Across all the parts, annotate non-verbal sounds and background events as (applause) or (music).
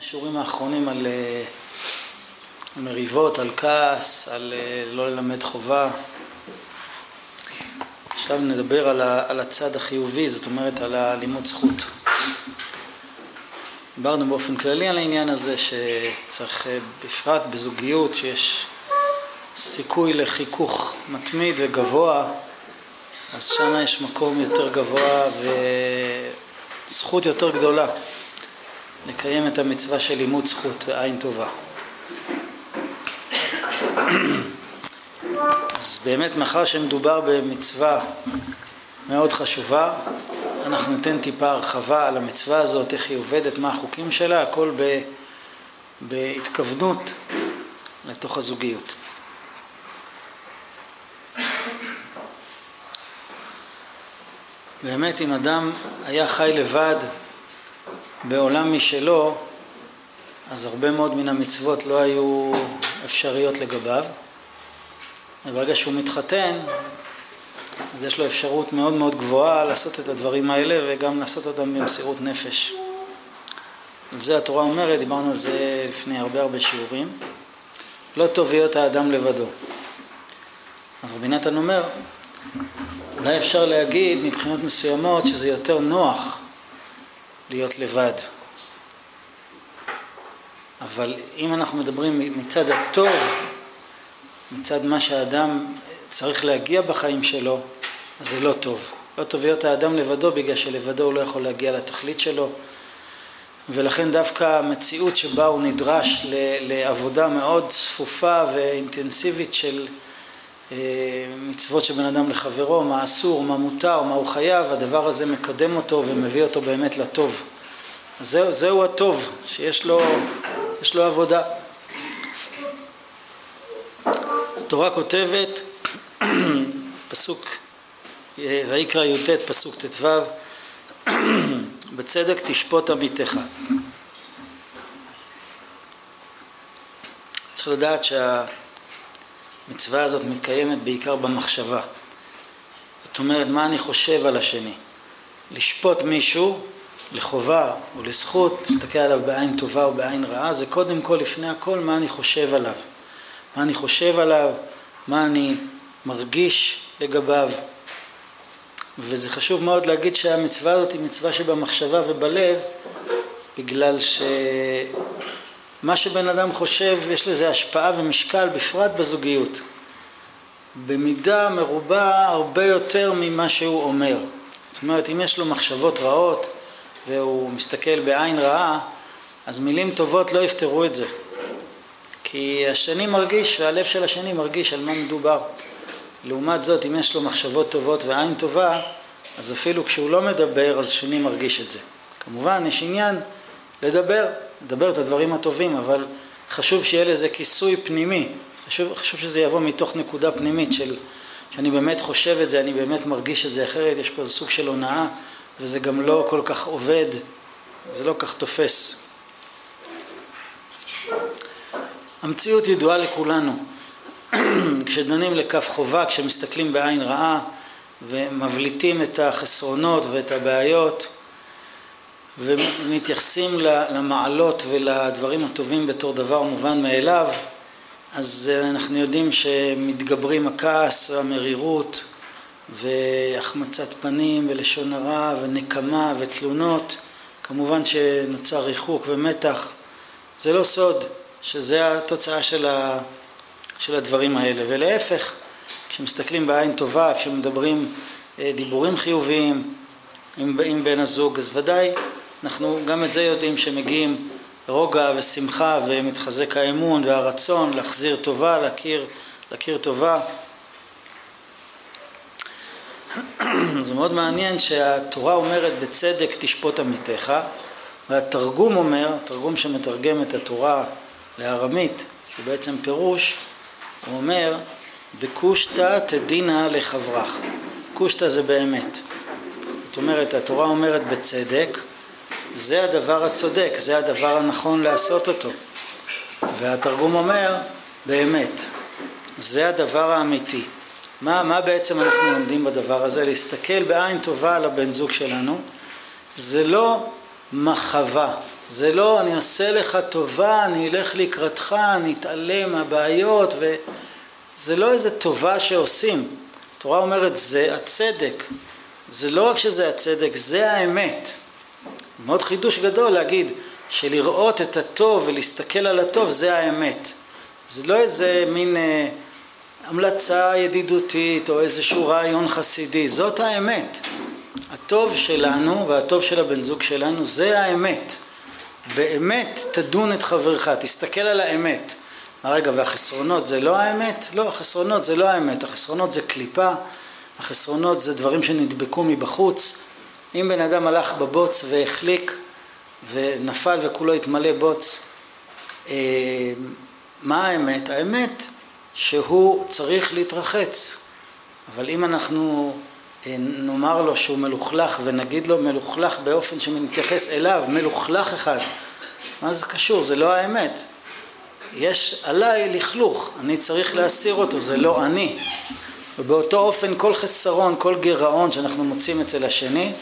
השיעורים האחרונים על מריבות, על כעס, על לא ללמד חובה. עכשיו נדבר על הצד החיובי, זאת אומרת על הלימוד זכות. דיברנו באופן כללי על העניין הזה שצריך בפרט בזוגיות שיש סיכוי לחיכוך מתמיד וגבוה אז שם יש מקום יותר גבוה וזכות יותר גדולה לקיים את המצווה של לימוד זכות ועין טובה. אז באמת מאחר שמדובר במצווה מאוד חשובה, אנחנו ניתן טיפה הרחבה על המצווה הזאת, איך היא עובדת, מה החוקים שלה, הכל ב, בהתכוונות לתוך הזוגיות. באמת אם אדם היה חי לבד בעולם משלו, אז הרבה מאוד מן המצוות לא היו אפשריות לגביו. וברגע שהוא מתחתן, אז יש לו אפשרות מאוד מאוד גבוהה לעשות את הדברים האלה וגם לעשות אותם במסירות נפש. על זה התורה אומרת, דיברנו על זה לפני הרבה הרבה שיעורים, לא טוב להיות האדם לבדו. אז רבי נתן אומר, אולי אפשר להגיד מבחינות מסוימות שזה יותר נוח להיות לבד. אבל אם אנחנו מדברים מצד הטוב, מצד מה שהאדם צריך להגיע בחיים שלו, אז זה לא טוב. לא טוב להיות האדם לבדו בגלל שלבדו הוא לא יכול להגיע לתכלית שלו ולכן דווקא המציאות שבה הוא נדרש לעבודה מאוד צפופה ואינטנסיבית של מצוות של בן אדם לחברו, מה אסור, מה מותר, מה הוא חייב, הדבר הזה מקדם אותו ומביא אותו באמת לטוב. זהו, זהו הטוב, שיש לו, לו עבודה. התורה כותבת, (clears throat) פסוק ויקרא י"ט פסוק ט"ו (clears throat) בצדק תשפוט עמיתך. צריך לדעת שהמצווה הזאת מתקיימת בעיקר במחשבה. זאת אומרת, מה אני חושב על השני. לשפוט מישהו לחובה או לזכות, להסתכל עליו בעין טובה או בעין רעה, זה קודם כל, לפני הכל, מה אני חושב עליו. מה אני חושב עליו, מה אני מרגיש לגביו. וזה חשוב מאוד להגיד שהמצווה הזאת היא מצווה שבמחשבה ובלב, בגלל שמה שבן אדם חושב יש לזה השפעה ומשקל, בפרט בזוגיות. במידה מרובה הרבה יותר ממה שהוא אומר. זאת אומרת, אם יש לו מחשבות רעות והוא מסתכל בעין רעה, אז מילים טובות לא יפתרו את זה. כי השני מרגיש והלב של השני מרגיש על מה מדובר. לעומת זאת, אם יש לו מחשבות טובות ועין טובה, אז אפילו כשהוא לא מדבר, אז השני מרגיש את זה. כמובן, יש עניין לדבר, לדבר את הדברים הטובים, אבל חשוב שיהיה לזה כיסוי פנימי. חשוב, חשוב שזה יבוא מתוך נקודה פנימית של שאני באמת חושב את זה, אני באמת מרגיש את זה, אחרת יש פה סוג של הונאה, וזה גם לא כל כך עובד, זה לא כך תופס. המציאות ידועה לכולנו. (clears throat) כשדנים לכף חובה, כשמסתכלים בעין רעה ומבליטים את החסרונות ואת הבעיות ומתייחסים למעלות ולדברים הטובים בתור דבר מובן מאליו, אז אנחנו יודעים שמתגברים הכעס והמרירות והחמצת פנים ולשון הרע ונקמה ותלונות, כמובן שנוצר ריחוק ומתח. זה לא סוד שזה התוצאה של, ה, של הדברים האלה, ולהפך, כשמסתכלים בעין טובה, כשמדברים אה, דיבורים חיוביים עם, עם בן הזוג, אז ודאי אנחנו גם את זה יודעים שמגיעים רוגע ושמחה ומתחזק האמון והרצון להחזיר טובה, להכיר, להכיר טובה. (clears throat) זה מאוד מעניין שהתורה אומרת בצדק תשפוט עמיתך והתרגום אומר, תרגום שמתרגם את התורה לארמית, שהוא בעצם פירוש, הוא אומר בקושטא תדינא לחברך. קושטא זה באמת. זאת אומרת, התורה אומרת בצדק, זה הדבר הצודק, זה הדבר הנכון לעשות אותו. והתרגום אומר, באמת, זה הדבר האמיתי. מה, מה בעצם אנחנו לומדים בדבר הזה? להסתכל בעין טובה על הבן זוג שלנו, זה לא מחווה, זה לא אני עושה לך טובה, אני אלך לקראתך, אני אתעלם מהבעיות וזה לא איזה טובה שעושים. התורה אומרת זה הצדק. זה לא רק שזה הצדק, זה האמת. מאוד חידוש גדול להגיד שלראות את הטוב ולהסתכל על הטוב זה האמת. זה לא איזה מין אה, המלצה ידידותית או איזשהו רעיון חסידי, זאת האמת. הטוב שלנו והטוב של הבן זוג שלנו זה האמת. באמת תדון את חברך, תסתכל על האמת. רגע, והחסרונות זה לא האמת? לא, החסרונות זה לא האמת, החסרונות זה קליפה, החסרונות זה דברים שנדבקו מבחוץ. אם בן אדם הלך בבוץ והחליק ונפל וכולו התמלא בוץ, אה, מה האמת? האמת שהוא צריך להתרחץ, אבל אם אנחנו אה, נאמר לו שהוא מלוכלך ונגיד לו מלוכלך באופן שמתייחס אליו, מלוכלך אחד, מה זה קשור? זה לא האמת. יש עליי לכלוך, אני צריך להסיר אותו, זה לא אני. ובאותו אופן כל חסרון, כל גירעון שאנחנו מוצאים אצל השני,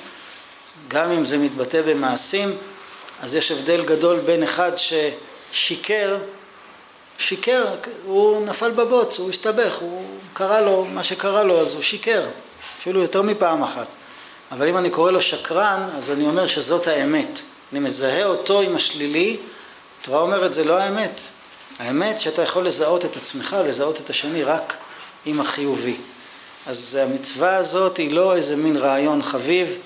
גם אם זה מתבטא במעשים, אז יש הבדל גדול בין אחד ששיקר, שיקר, הוא נפל בבוץ, הוא הסתבך, הוא קרה לו מה שקרה לו, אז הוא שיקר, אפילו יותר מפעם אחת. אבל אם אני קורא לו שקרן, אז אני אומר שזאת האמת. אני מזהה אותו עם השלילי, התורה אומרת זה לא האמת. האמת שאתה יכול לזהות את עצמך ולזהות את השני רק עם החיובי. אז המצווה הזאת היא לא איזה מין רעיון חביב,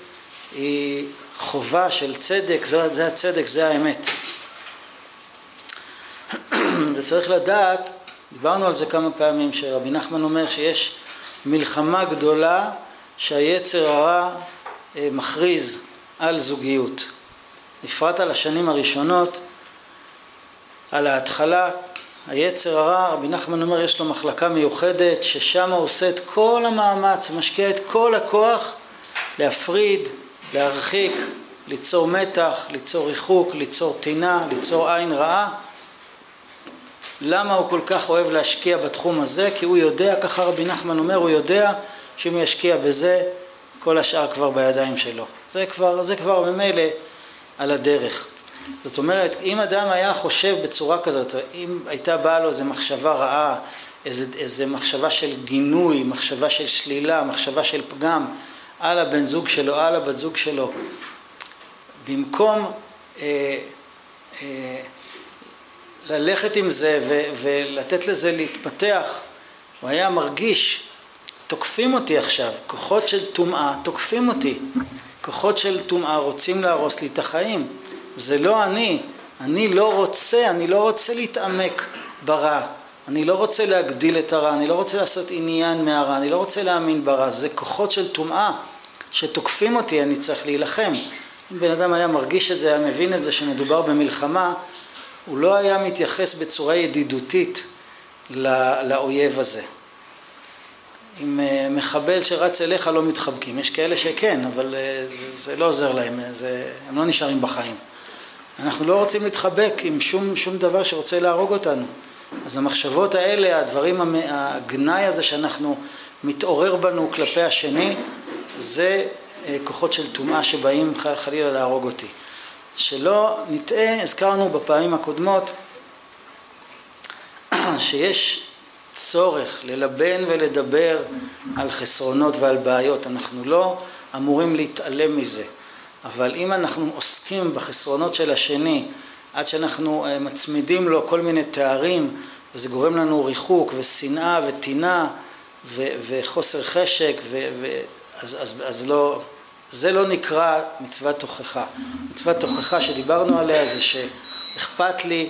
היא חובה של צדק, זה, זה הצדק, זה האמת. (clears throat) וצריך לדעת, דיברנו על זה כמה פעמים, שרבי נחמן אומר שיש מלחמה גדולה שהיצר הרע אה, מכריז על זוגיות. בפרט על השנים הראשונות, על ההתחלה, היצר הרע, רבי נחמן אומר, יש לו מחלקה מיוחדת, ששם הוא עושה את כל המאמץ, משקיע את כל הכוח להפריד, להרחיק, ליצור מתח, ליצור ריחוק, ליצור טינה, ליצור עין רעה. למה הוא כל כך אוהב להשקיע בתחום הזה? כי הוא יודע, ככה רבי נחמן אומר, הוא יודע שאם ישקיע בזה, כל השאר כבר בידיים שלו. זה כבר, זה כבר ממילא על הדרך. זאת אומרת, אם אדם היה חושב בצורה כזאת, אם הייתה באה לו איזו מחשבה רעה, איזו מחשבה של גינוי, מחשבה של שלילה, מחשבה של פגם על הבן זוג שלו, על הבת זוג שלו, במקום אה, אה, ללכת עם זה ו, ולתת לזה להתפתח, הוא היה מרגיש, תוקפים אותי עכשיו, כוחות של טומאה תוקפים אותי, כוחות של טומאה רוצים להרוס לי את החיים. זה לא אני, אני לא רוצה, אני לא רוצה להתעמק ברע, אני לא רוצה להגדיל את הרע, אני לא רוצה לעשות עניין מהרע, אני לא רוצה להאמין ברע, זה כוחות של טומאה שתוקפים אותי, אני צריך להילחם. אם בן אדם היה מרגיש את זה, היה מבין את זה שמדובר במלחמה, הוא לא היה מתייחס בצורה ידידותית לאויב הזה. עם אה, מחבל שרץ אליך לא מתחבקים, יש כאלה שכן, אבל אה, זה, זה לא עוזר להם, זה, הם לא נשארים בחיים. אנחנו לא רוצים להתחבק עם שום, שום דבר שרוצה להרוג אותנו. אז המחשבות האלה, הדברים, הגנאי הזה שאנחנו מתעורר בנו כלפי השני, זה אה, כוחות של טומאה שבאים חלילה להרוג אותי. שלא נטעה, הזכרנו בפעמים הקודמות (clears throat) שיש צורך ללבן ולדבר על חסרונות ועל בעיות, אנחנו לא אמורים להתעלם מזה. אבל אם אנחנו עוסקים בחסרונות של השני עד שאנחנו אה, מצמידים לו כל מיני תארים וזה גורם לנו ריחוק ושנאה וטינה וחוסר חשק ו- אז, אז, אז לא, זה לא נקרא מצוות תוכחה. מצוות תוכחה שדיברנו עליה זה שאכפת לי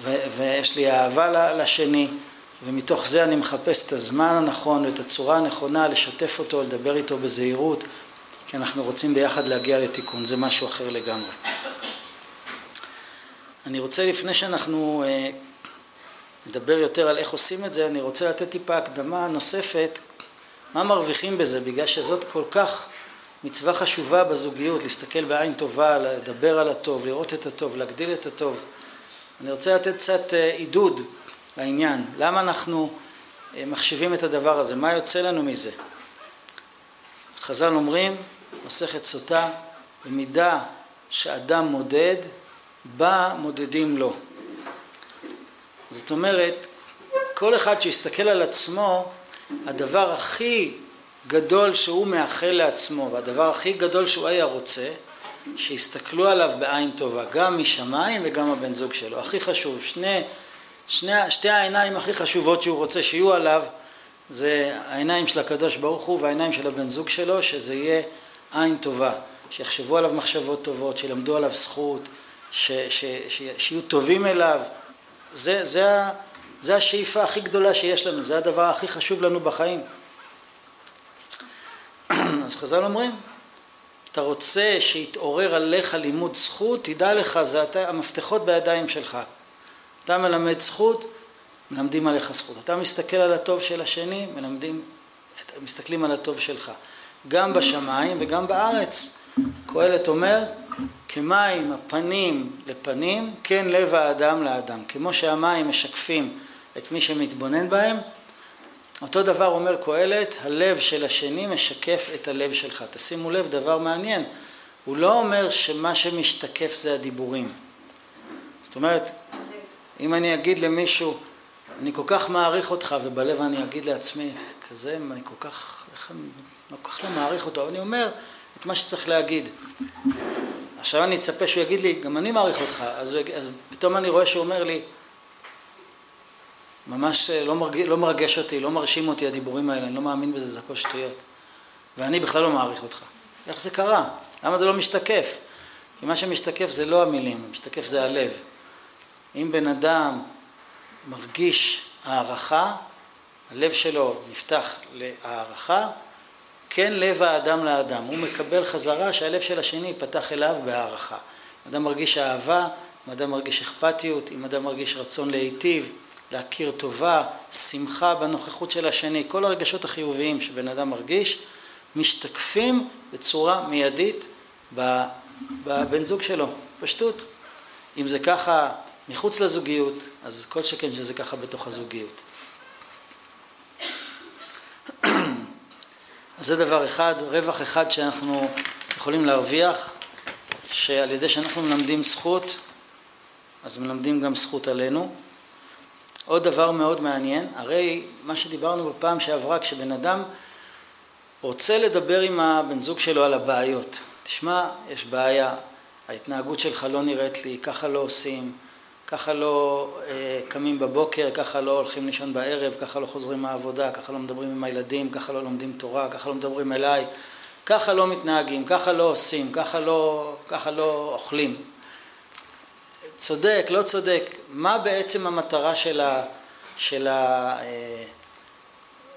ו- ויש לי אהבה לשני ומתוך זה אני מחפש את הזמן הנכון ואת הצורה הנכונה לשתף אותו, לדבר איתו בזהירות כי אנחנו רוצים ביחד להגיע לתיקון, זה משהו אחר לגמרי. אני רוצה לפני שאנחנו אה, נדבר יותר על איך עושים את זה, אני רוצה לתת טיפה הקדמה נוספת, מה מרוויחים בזה, בגלל שזאת כל כך מצווה חשובה בזוגיות, להסתכל בעין טובה, לדבר על הטוב, לראות את הטוב, להגדיל את הטוב. אני רוצה לתת קצת אה, עידוד לעניין, למה אנחנו אה, מחשיבים את הדבר הזה, מה יוצא לנו מזה. חז"ל אומרים מסכת סוטה, במידה שאדם מודד, בה מודדים לו. זאת אומרת, כל אחד שיסתכל על עצמו, הדבר הכי גדול שהוא מאחל לעצמו, והדבר הכי גדול שהוא היה רוצה, שיסתכלו עליו בעין טובה, גם משמיים וגם הבן זוג שלו. הכי חשוב, שני, שני, שתי העיניים הכי חשובות שהוא רוצה שיהיו עליו, זה העיניים של הקדוש ברוך הוא והעיניים של הבן זוג שלו, שזה יהיה עין טובה, שיחשבו עליו מחשבות טובות, שילמדו עליו זכות, ש, ש, ש, שיהיו טובים אליו. זה, זה, זה השאיפה הכי גדולה שיש לנו, זה הדבר הכי חשוב לנו בחיים. (clears throat) אז חז"ל אומרים, אתה רוצה שיתעורר עליך לימוד זכות, תדע לך, זה אתה, המפתחות בידיים שלך. אתה מלמד זכות, מלמדים עליך זכות. אתה מסתכל על הטוב של השני, מלמדים, מסתכלים על הטוב שלך. גם בשמיים וגם בארץ. קהלת אומר, כמים הפנים לפנים, כן לב האדם לאדם. כמו שהמים משקפים את מי שמתבונן בהם, אותו דבר אומר קהלת, הלב של השני משקף את הלב שלך. תשימו לב, דבר מעניין, הוא לא אומר שמה שמשתקף זה הדיבורים. זאת אומרת, אם אני אגיד למישהו, אני כל כך מעריך אותך, ובלב אני אגיד לעצמי, כזה, אני כל כך, איך אני לא כל כך לא מעריך אותו, אבל אני אומר את מה שצריך להגיד. עכשיו אני אצפה שהוא יגיד לי, גם אני מעריך אותך, אז, אז פתאום אני רואה שהוא אומר לי, ממש אה, לא, מרג... לא מרגש אותי, לא מרשים אותי הדיבורים האלה, אני לא מאמין בזה, זה הכל שטויות. ואני בכלל לא מעריך אותך. איך זה קרה? למה זה לא משתקף? כי מה שמשתקף זה לא המילים, משתקף זה הלב. אם בן אדם מרגיש הערכה, הלב שלו נפתח להערכה, כן לב האדם לאדם. הוא מקבל חזרה שהלב של השני ייפתח אליו בהערכה. אם אדם מרגיש אהבה, אם אדם מרגיש אכפתיות, אם אדם מרגיש רצון להיטיב, להכיר טובה, שמחה בנוכחות של השני, כל הרגשות החיוביים שבן אדם מרגיש, משתקפים בצורה מיידית בבן זוג שלו, פשטות. אם זה ככה מחוץ לזוגיות, אז כל שכן שזה ככה בתוך הזוגיות. (clears throat) אז זה דבר אחד, רווח אחד שאנחנו יכולים להרוויח, שעל ידי שאנחנו מלמדים זכות, אז מלמדים גם זכות עלינו. עוד דבר מאוד מעניין, הרי מה שדיברנו בפעם שעברה, כשבן אדם רוצה לדבר עם הבן זוג שלו על הבעיות, תשמע, יש בעיה, ההתנהגות שלך לא נראית לי, ככה לא עושים, ככה לא אה, קמים בבוקר, ככה לא הולכים לישון בערב, ככה לא חוזרים מהעבודה, ככה לא מדברים עם הילדים, ככה לא לומדים תורה, ככה לא מדברים אליי, ככה לא מתנהגים, ככה לא עושים, ככה לא, ככה לא אוכלים. צודק, לא צודק, מה בעצם המטרה של, ה, של, ה, אה,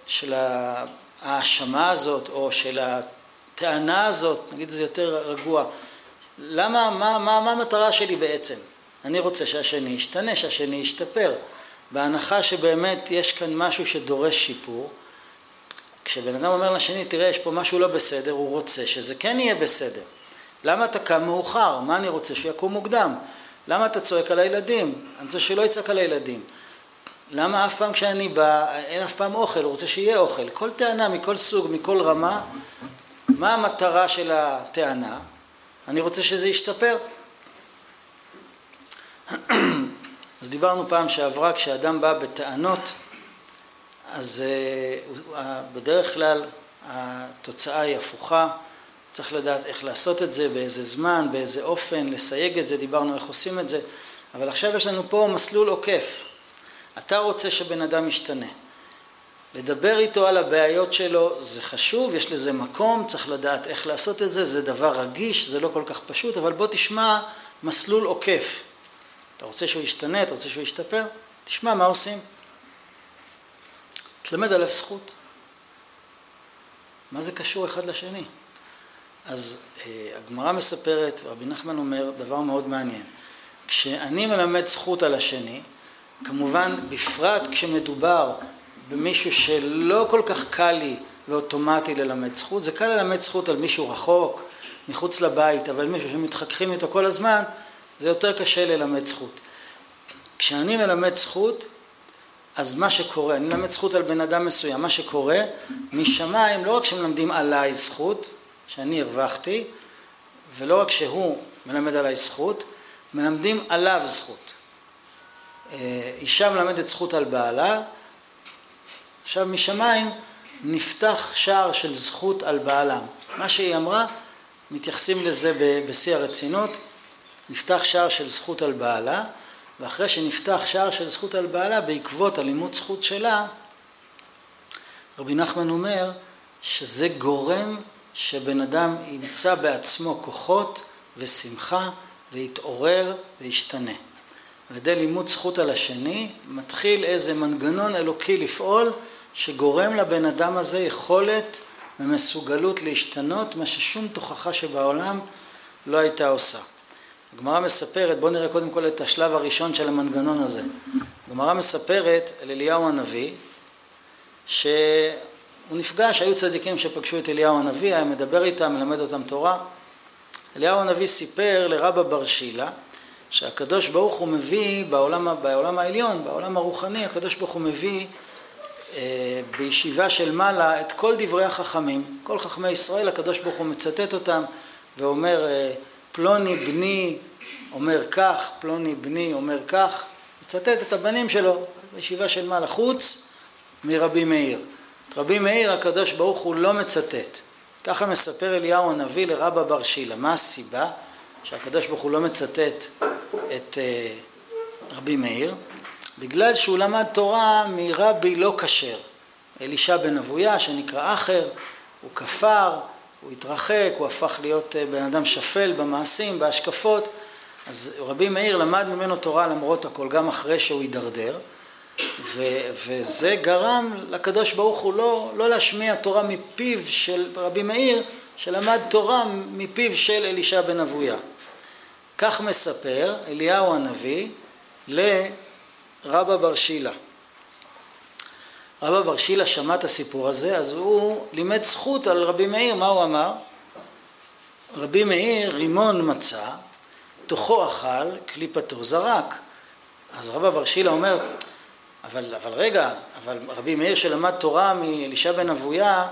של ההאשמה הזאת, או של הטענה הזאת, נגיד את זה יותר רגוע, למה, מה, מה, מה המטרה שלי בעצם? אני רוצה שהשני ישתנה, שהשני ישתפר. בהנחה שבאמת יש כאן משהו שדורש שיפור, כשבן אדם אומר לשני, תראה, יש פה משהו לא בסדר, הוא רוצה שזה כן יהיה בסדר. למה אתה קם מאוחר? מה אני רוצה? שהוא יקום מוקדם. למה אתה צועק על הילדים? אני רוצה שלא יצעק על הילדים. למה אף פעם כשאני בא, אין אף פעם אוכל, הוא רוצה שיהיה אוכל. כל טענה מכל סוג, מכל רמה, מה המטרה של הטענה? אני רוצה שזה ישתפר. (clears throat) אז דיברנו פעם שעברה, כשאדם בא בטענות, אז uh, בדרך כלל התוצאה היא הפוכה. צריך לדעת איך לעשות את זה, באיזה זמן, באיזה אופן, לסייג את זה, דיברנו איך עושים את זה, אבל עכשיו יש לנו פה מסלול עוקף. אתה רוצה שבן אדם ישתנה. לדבר איתו על הבעיות שלו זה חשוב, יש לזה מקום, צריך לדעת איך לעשות את זה, זה דבר רגיש, זה לא כל כך פשוט, אבל בוא תשמע מסלול עוקף. אתה רוצה שהוא ישתנה, אתה רוצה שהוא ישתפר? תשמע מה עושים. תלמד עליו זכות. מה זה קשור אחד לשני? אז אה, הגמרא מספרת, רבי נחמן אומר דבר מאוד מעניין. כשאני מלמד זכות על השני, כמובן בפרט כשמדובר במישהו שלא כל כך קל לי ואוטומטי ללמד זכות, זה קל ללמד זכות על מישהו רחוק, מחוץ לבית, אבל מישהו שמתחככים איתו כל הזמן, זה יותר קשה ללמד זכות. כשאני מלמד זכות, אז מה שקורה, אני מלמד זכות על בן אדם מסוים, מה שקורה, משמיים לא רק שמלמדים עליי זכות, שאני הרווחתי, ולא רק שהוא מלמד עליי זכות, מלמדים עליו זכות. אה, אישה מלמדת זכות על בעלה, עכשיו משמיים נפתח שער של זכות על בעלה. מה שהיא אמרה, מתייחסים לזה בשיא הרצינות, נפתח שער של זכות על בעלה, ואחרי שנפתח שער של זכות על בעלה, בעקבות הלימוד זכות שלה, רבי נחמן אומר שזה גורם שבן אדם ימצא בעצמו כוחות ושמחה ויתעורר וישתנה. על ידי לימוד זכות על השני, מתחיל איזה מנגנון אלוקי לפעול שגורם לבן אדם הזה יכולת ומסוגלות להשתנות, מה ששום תוכחה שבעולם לא הייתה עושה. הגמרא מספרת, בואו נראה קודם כל את השלב הראשון של המנגנון הזה. הגמרא מספרת על אליהו הנביא, שהוא נפגש, היו צדיקים שפגשו את אליהו הנביא, היה מדבר איתם, מלמד אותם תורה. אליהו הנביא סיפר לרבא בר שילה, שהקדוש ברוך הוא מביא בעולם, בעולם העליון, בעולם הרוחני, הקדוש ברוך הוא מביא אה, בישיבה של מעלה את כל דברי החכמים, כל חכמי ישראל, הקדוש ברוך הוא מצטט אותם ואומר אה, פלוני בני אומר כך, פלוני בני אומר כך, מצטט את הבנים שלו בישיבה של מעלה, חוץ מרבי מאיר. רבי מאיר הקדוש ברוך הוא לא מצטט. ככה מספר אליהו הנביא לרבא בר שילה. מה הסיבה שהקדוש ברוך הוא לא מצטט את אה, רבי מאיר? בגלל שהוא למד תורה מרבי לא כשר, אלישע בן אבויה שנקרא אחר, הוא כפר, הוא התרחק, הוא הפך להיות אה, בן אדם שפל במעשים, בהשקפות, אז רבי מאיר למד ממנו תורה למרות הכל, גם אחרי שהוא הידרדר, ו- וזה גרם לקדוש ברוך הוא לא, לא להשמיע תורה מפיו של רבי מאיר, שלמד תורה מפיו של אלישע בן אבויה. כך מספר אליהו הנביא לרבא בר שילה. רבא בר שילה שמע את הסיפור הזה, אז הוא לימד זכות על רבי מאיר, מה הוא אמר? רבי מאיר רימון מצא, תוכו אכל, קליפתו זרק. אז רבא בר שילה אומר, אבל, אבל רגע, אבל רבי מאיר שלמד תורה מאלישע בן אבויה,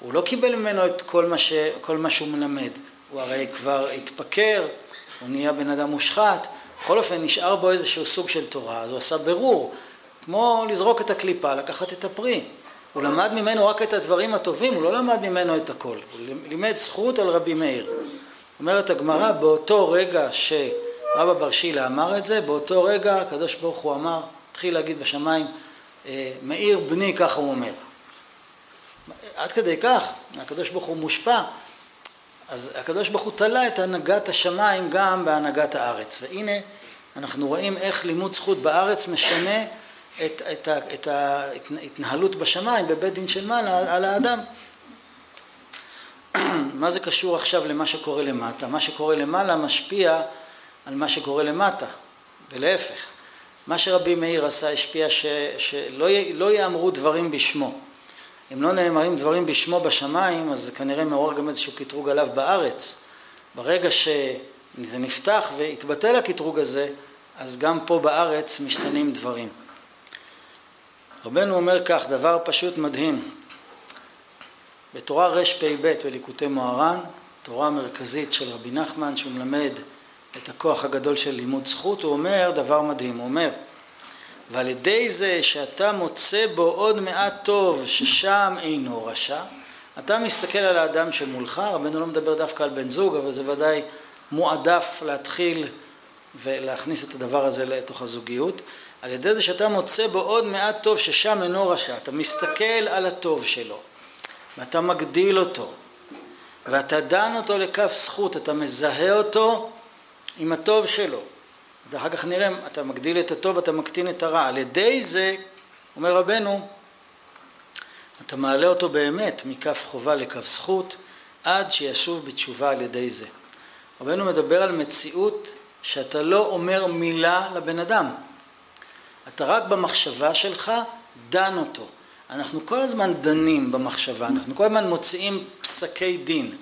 הוא לא קיבל ממנו את כל מה, ש, כל מה שהוא מלמד. הוא הרי כבר התפקר, הוא נהיה בן אדם מושחת, בכל אופן נשאר בו איזשהו סוג של תורה, אז הוא עשה בירור, כמו לזרוק את הקליפה, לקחת את הפרי. הוא למד ממנו רק את הדברים הטובים, הוא לא למד ממנו את הכל. הוא לימד זכות על רבי מאיר. אומרת הגמרא, באותו רגע שרבא בר שילה אמר את זה, באותו רגע הקדוש ברוך הוא אמר, התחיל להגיד בשמיים, אה, מאיר בני, ככה הוא אומר. עד כדי כך, הקדוש ברוך הוא מושפע, אז הקדוש ברוך הוא תלה את הנהגת השמיים גם בהנהגת הארץ. והנה, אנחנו רואים איך לימוד זכות בארץ משנה את, את, את ההתנהלות בשמיים, בבית דין של מעלה, על, על האדם. (clears throat) מה זה קשור עכשיו למה שקורה למטה? מה שקורה למעלה משפיע על מה שקורה למטה, ולהפך. מה שרבי מאיר עשה השפיע ש, שלא לא יאמרו דברים בשמו. אם לא נאמרים דברים בשמו בשמיים, אז זה כנראה מעורר גם איזשהו קטרוג עליו בארץ. ברגע שזה נפתח והתבטל הקטרוג הזה, אז גם פה בארץ משתנים דברים. רבנו אומר כך, דבר פשוט מדהים. בתורה רפ"ב בליקוטי מוהר"ן, תורה מרכזית של רבי נחמן שהוא מלמד את הכוח הגדול של לימוד זכות, הוא אומר דבר מדהים, הוא אומר ועל ידי זה שאתה מוצא בו עוד מעט טוב ששם אינו רשע, אתה מסתכל על האדם שמולך, רבנו לא מדבר דווקא על בן זוג, אבל זה ודאי מועדף להתחיל ולהכניס את הדבר הזה לתוך הזוגיות, על ידי זה שאתה מוצא בו עוד מעט טוב ששם אינו רשע, אתה מסתכל על הטוב שלו ואתה מגדיל אותו ואתה דן אותו לכף זכות, אתה מזהה אותו עם הטוב שלו ואחר כך נראה, אתה מגדיל את הטוב, אתה מקטין את הרע. על ידי זה, אומר רבנו, אתה מעלה אותו באמת מכף חובה לכף זכות, עד שישוב בתשובה על ידי זה. רבנו מדבר על מציאות שאתה לא אומר מילה לבן אדם. אתה רק במחשבה שלך דן אותו. אנחנו כל הזמן דנים במחשבה, אנחנו כל הזמן מוציאים פסקי דין.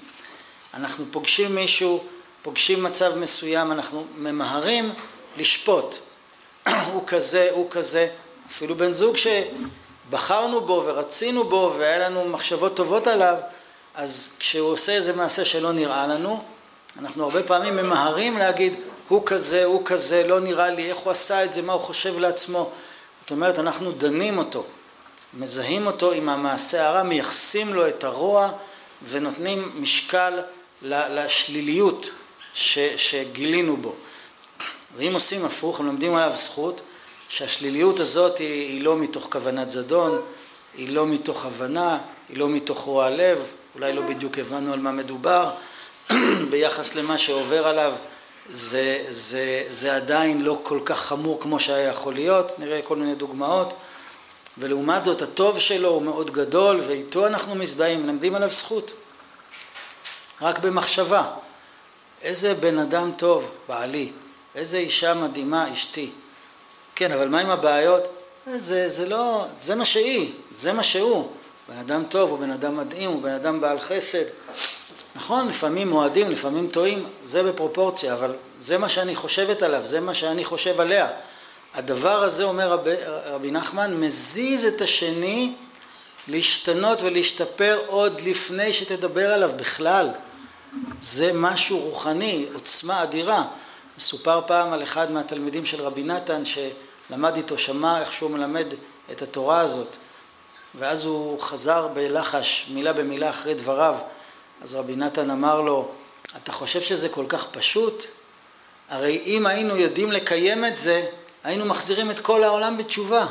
אנחנו פוגשים מישהו, פוגשים מצב מסוים, אנחנו ממהרים לשפוט. (clears throat) הוא כזה, הוא כזה, אפילו בן זוג שבחרנו בו ורצינו בו והיה לנו מחשבות טובות עליו, אז כשהוא עושה איזה מעשה שלא נראה לנו, אנחנו הרבה פעמים ממהרים להגיד, הוא כזה, הוא כזה, לא נראה לי, איך הוא עשה את זה, מה הוא חושב לעצמו. זאת אומרת, אנחנו דנים אותו, מזהים אותו עם המעשה הרע, מייחסים לו את הרוע ונותנים משקל לשליליות ש, שגילינו בו. ואם עושים הפוך, מלמדים עליו זכות, שהשליליות הזאת היא, היא לא מתוך כוונת זדון, היא לא מתוך הבנה, היא לא מתוך רוע לב, אולי לא בדיוק הבנו על מה מדובר, (clears throat) ביחס למה שעובר עליו זה, זה, זה עדיין לא כל כך חמור כמו שהיה יכול להיות, נראה כל מיני דוגמאות, ולעומת זאת הטוב שלו הוא מאוד גדול ואיתו אנחנו מזדהים, מלמדים עליו זכות, רק במחשבה. איזה בן אדם טוב, בעלי, איזה אישה מדהימה, אשתי. כן, אבל מה עם הבעיות? זה, זה לא, זה מה שהיא, זה מה שהוא. בן אדם טוב, הוא בן אדם מדהים, הוא בן אדם בעל חסד. נכון, לפעמים מועדים, לפעמים טועים, זה בפרופורציה, אבל זה מה שאני חושבת עליו, זה מה שאני חושב עליה. הדבר הזה, אומר רבי, רבי נחמן, מזיז את השני להשתנות ולהשתפר עוד לפני שתדבר עליו בכלל. זה משהו רוחני, עוצמה אדירה. מסופר פעם על אחד מהתלמידים של רבי נתן שלמד איתו, שמע איך שהוא מלמד את התורה הזאת ואז הוא חזר בלחש מילה במילה אחרי דבריו אז רבי נתן אמר לו אתה חושב שזה כל כך פשוט? הרי אם היינו יודעים לקיים את זה היינו מחזירים את כל העולם בתשובה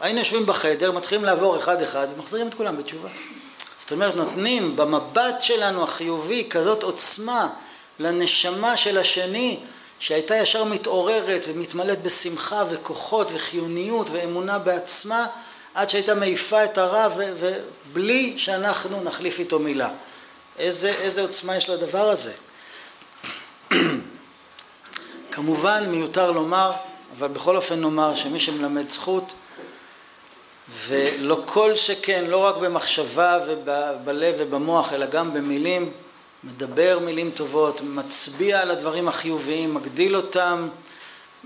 היינו יושבים בחדר, מתחילים לעבור אחד אחד ומחזירים את כולם בתשובה זאת אומרת נותנים במבט שלנו החיובי כזאת עוצמה לנשמה של השני שהייתה ישר מתעוררת ומתמלאת בשמחה וכוחות וחיוניות ואמונה בעצמה עד שהייתה מעיפה את הרע ובלי שאנחנו נחליף איתו מילה. איזה, איזה עוצמה יש לדבר הזה. (clears throat) כמובן מיותר לומר, אבל בכל אופן נאמר שמי שמלמד זכות ולא כל שכן, לא רק במחשבה ובלב ובמוח אלא גם במילים מדבר מילים טובות, מצביע על הדברים החיוביים, מגדיל אותם,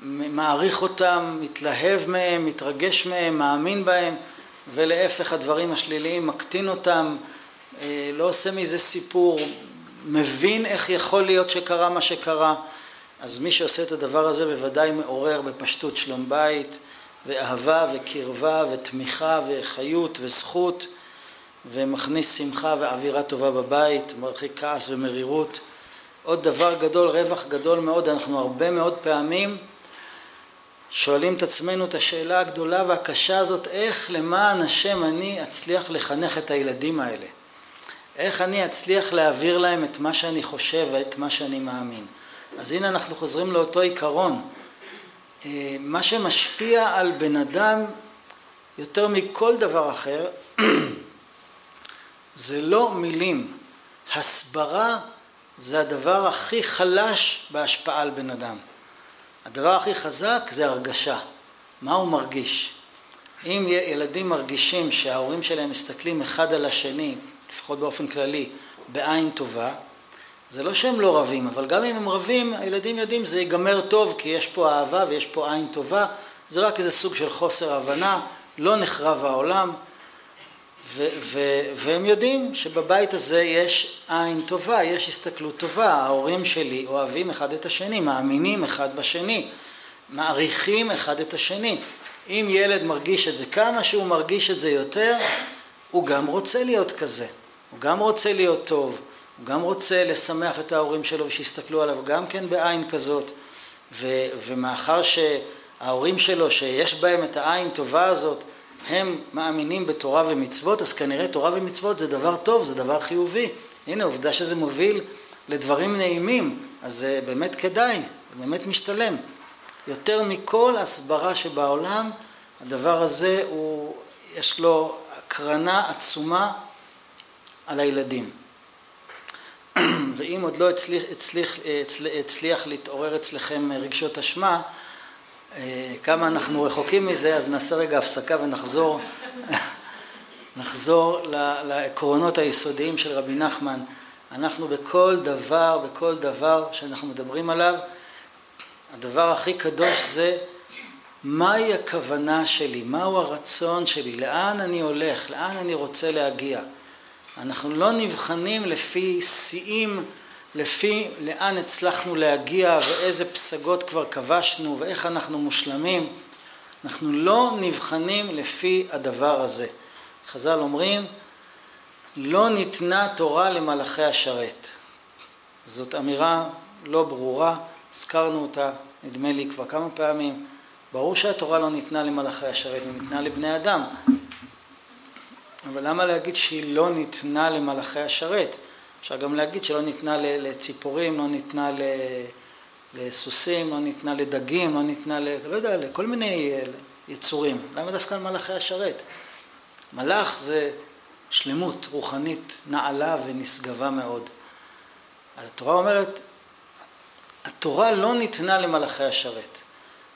מעריך אותם, מתלהב מהם, מתרגש מהם, מאמין בהם, ולהפך הדברים השליליים מקטין אותם, אה, לא עושה מזה סיפור, מבין איך יכול להיות שקרה מה שקרה, אז מי שעושה את הדבר הזה בוודאי מעורר בפשטות שלום בית ואהבה וקרבה ותמיכה וחיות וזכות ומכניס שמחה ואווירה טובה בבית, מרחיק כעס ומרירות. עוד דבר גדול, רווח גדול מאוד, אנחנו הרבה מאוד פעמים שואלים את עצמנו את השאלה הגדולה והקשה הזאת, איך למען השם אני אצליח לחנך את הילדים האלה? איך אני אצליח להעביר להם את מה שאני חושב ואת מה שאני מאמין? אז הנה אנחנו חוזרים לאותו עיקרון. אה, מה שמשפיע על בן אדם יותר מכל דבר אחר (clears throat) זה לא מילים. הסברה זה הדבר הכי חלש בהשפעה על בן אדם. הדבר הכי חזק זה הרגשה. מה הוא מרגיש? אם ילדים מרגישים שההורים שלהם מסתכלים אחד על השני, לפחות באופן כללי, בעין טובה, זה לא שהם לא רבים, אבל גם אם הם רבים, הילדים יודעים זה ייגמר טוב, כי יש פה אהבה ויש פה עין טובה, זה רק איזה סוג של חוסר הבנה, לא נחרב העולם, ו- ו- והם יודעים שבבית הזה יש עין טובה, יש הסתכלות טובה, ההורים שלי אוהבים אחד את השני, מאמינים אחד בשני, מעריכים אחד את השני. אם ילד מרגיש את זה, כמה שהוא מרגיש את זה יותר, הוא גם רוצה להיות כזה, הוא גם רוצה להיות טוב, הוא גם רוצה לשמח את ההורים שלו ושיסתכלו עליו גם כן בעין כזאת, ו- ומאחר שההורים שלו שיש בהם את העין טובה הזאת, הם מאמינים בתורה ומצוות, אז כנראה תורה ומצוות זה דבר טוב, זה דבר חיובי. הנה, עובדה שזה מוביל לדברים נעימים, אז זה באמת כדאי, זה באמת משתלם. יותר מכל הסברה שבעולם, הדבר הזה הוא, יש לו הקרנה עצומה על הילדים. (clears throat) ואם עוד לא הצליח, הצליח, הצליח, הצליח להתעורר אצלכם רגשות אשמה, אה, כמה אנחנו רחוקים מזה, אז נעשה רגע הפסקה ונחזור (laughs) נחזור לעקרונות היסודיים של רבי נחמן. אנחנו בכל דבר, בכל דבר שאנחנו מדברים עליו, הדבר הכי קדוש זה מהי הכוונה שלי, מהו הרצון שלי, לאן אני הולך, לאן אני רוצה להגיע. אנחנו לא נבחנים לפי שיאים לפי לאן הצלחנו להגיע ואיזה פסגות כבר כבשנו ואיך אנחנו מושלמים. אנחנו לא נבחנים לפי הדבר הזה. חז"ל אומרים, לא ניתנה תורה למלאכי השרת. זאת אמירה לא ברורה, הזכרנו אותה, נדמה לי כבר כמה פעמים. ברור שהתורה לא ניתנה למלאכי השרת, היא ניתנה לבני אדם. אבל למה להגיד שהיא לא ניתנה למלאכי השרת? אפשר גם להגיד שלא ניתנה לציפורים, לא ניתנה לסוסים, לא ניתנה לדגים, לא ניתנה ל... לא יודע, לכל מיני יצורים. למה דווקא למלאכי השרת? מלאך זה שלמות רוחנית נעלה ונשגבה מאוד. התורה אומרת, התורה לא ניתנה למלאכי השרת.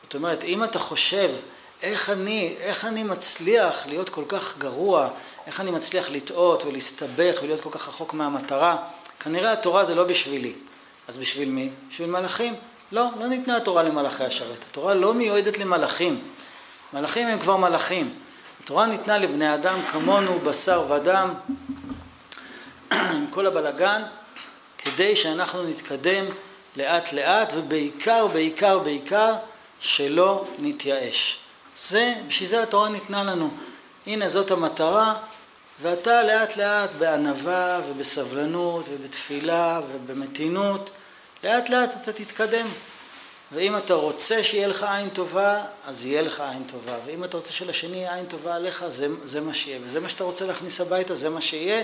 זאת אומרת, אם אתה חושב איך אני, איך אני מצליח להיות כל כך גרוע, איך אני מצליח לטעות ולהסתבך ולהיות כל כך רחוק מהמטרה, כנראה התורה זה לא בשבילי. אז בשביל מי? בשביל מלאכים? לא, לא ניתנה התורה למלאכי השרת. התורה לא מיועדת למלאכים. מלאכים הם כבר מלאכים. התורה ניתנה לבני אדם כמונו, בשר ודם, עם כל הבלגן, כדי שאנחנו נתקדם לאט לאט, ובעיקר, בעיקר, בעיקר, שלא נתייאש. זה, בשביל זה התורה ניתנה לנו. הנה זאת המטרה, ואתה לאט לאט בענווה ובסבלנות ובתפילה ובמתינות, לאט לאט אתה תתקדם. ואם אתה רוצה שיהיה לך עין טובה, אז יהיה לך עין טובה. ואם אתה רוצה שלשני יהיה עין טובה עליך, זה, זה מה שיהיה. וזה מה שאתה רוצה להכניס הביתה, זה מה שיהיה.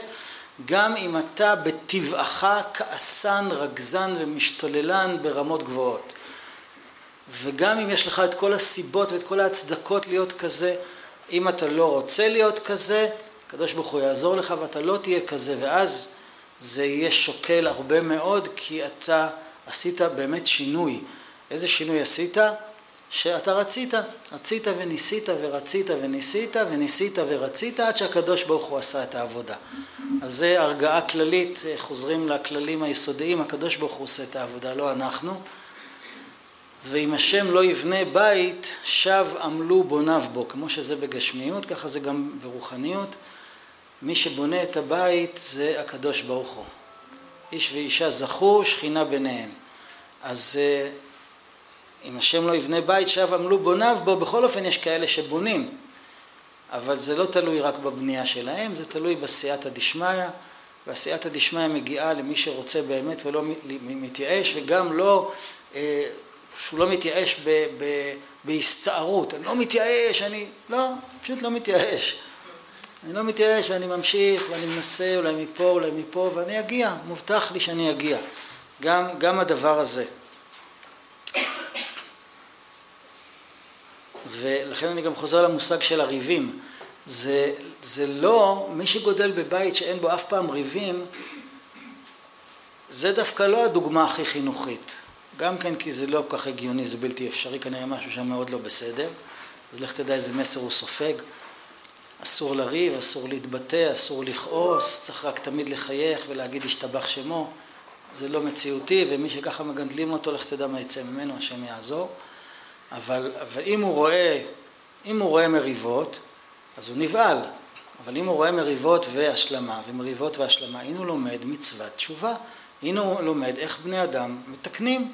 גם אם אתה בטבעך כעסן, רגזן ומשתוללן ברמות גבוהות. וגם אם יש לך את כל הסיבות ואת כל ההצדקות להיות כזה, אם אתה לא רוצה להיות כזה, הקדוש ברוך הוא יעזור לך ואתה לא תהיה כזה, ואז זה יהיה שוקל הרבה מאוד, כי אתה עשית באמת שינוי. איזה שינוי עשית? שאתה רצית, רצית וניסית ורצית וניסית וניסית ורצית עד שהקדוש ברוך הוא עשה את העבודה. אז זה הרגעה כללית, חוזרים לכללים היסודיים, הקדוש ברוך הוא עושה את העבודה, לא אנחנו. ואם השם לא יבנה בית, שב עמלו בוניו בו, כמו שזה בגשמיות, ככה זה גם ברוחניות. מי שבונה את הבית זה הקדוש ברוך הוא. איש ואישה זכו, שכינה ביניהם. אז אה, אם השם לא יבנה בית, שב עמלו בוניו בו, בכל אופן יש כאלה שבונים. אבל זה לא תלוי רק בבנייה שלהם, זה תלוי בסייעתא דשמיא, והסייעתא דשמיא מגיעה למי שרוצה באמת ולא מתייאש, וגם לא אה, שהוא לא מתייאש ב, ב, בהסתערות, אני לא מתייאש, אני... לא, פשוט לא מתייאש. אני לא מתייאש ואני ממשיך ואני מנסה אולי מפה אולי מפה ואני אגיע, מובטח לי שאני אגיע. גם, גם הדבר הזה. ולכן אני גם חוזר למושג של הריבים. זה, זה לא, מי שגודל בבית שאין בו אף פעם ריבים, זה דווקא לא הדוגמה הכי חינוכית. גם כן כי זה לא כל כך הגיוני, זה בלתי אפשרי, כנראה משהו שם מאוד לא בסדר. אז לך תדע איזה מסר הוא סופג. אסור לריב, אסור להתבטא, אסור לכעוס, צריך רק תמיד לחייך ולהגיד השתבח שמו. זה לא מציאותי, ומי שככה מגדלים אותו, לך תדע מה יצא ממנו, השם יעזור. אבל, אבל אם הוא רואה, אם הוא רואה מריבות, אז הוא נבהל. אבל אם הוא רואה מריבות והשלמה, ומריבות והשלמה, הנה הוא לומד מצוות תשובה. הנה הוא לומד איך בני אדם מתקנים.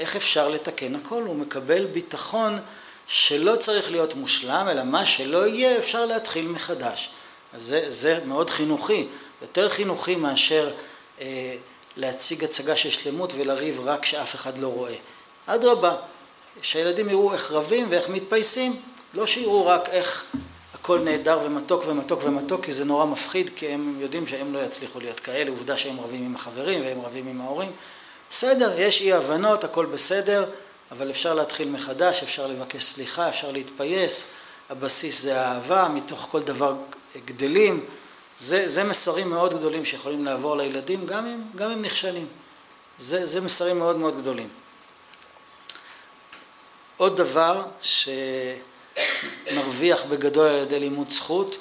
איך אפשר לתקן הכל? הוא מקבל ביטחון שלא צריך להיות מושלם, אלא מה שלא יהיה אפשר להתחיל מחדש. אז זה, זה מאוד חינוכי, יותר חינוכי מאשר אה, להציג הצגה של שלמות ולריב רק שאף אחד לא רואה. אדרבה, שהילדים יראו איך רבים ואיך מתפייסים, לא שיראו רק איך הכל נהדר ומתוק ומתוק ומתוק, כי זה נורא מפחיד, כי הם יודעים שהם לא יצליחו להיות כאלה, עובדה שהם רבים עם החברים והם רבים עם ההורים, בסדר, יש אי הבנות, הכל בסדר, אבל אפשר להתחיל מחדש, אפשר לבקש סליחה, אפשר להתפייס, הבסיס זה האהבה, מתוך כל דבר גדלים, זה, זה מסרים מאוד גדולים שיכולים לעבור לילדים גם אם, גם אם נכשלים, זה, זה מסרים מאוד מאוד גדולים. עוד דבר שנרוויח בגדול על ידי לימוד זכות,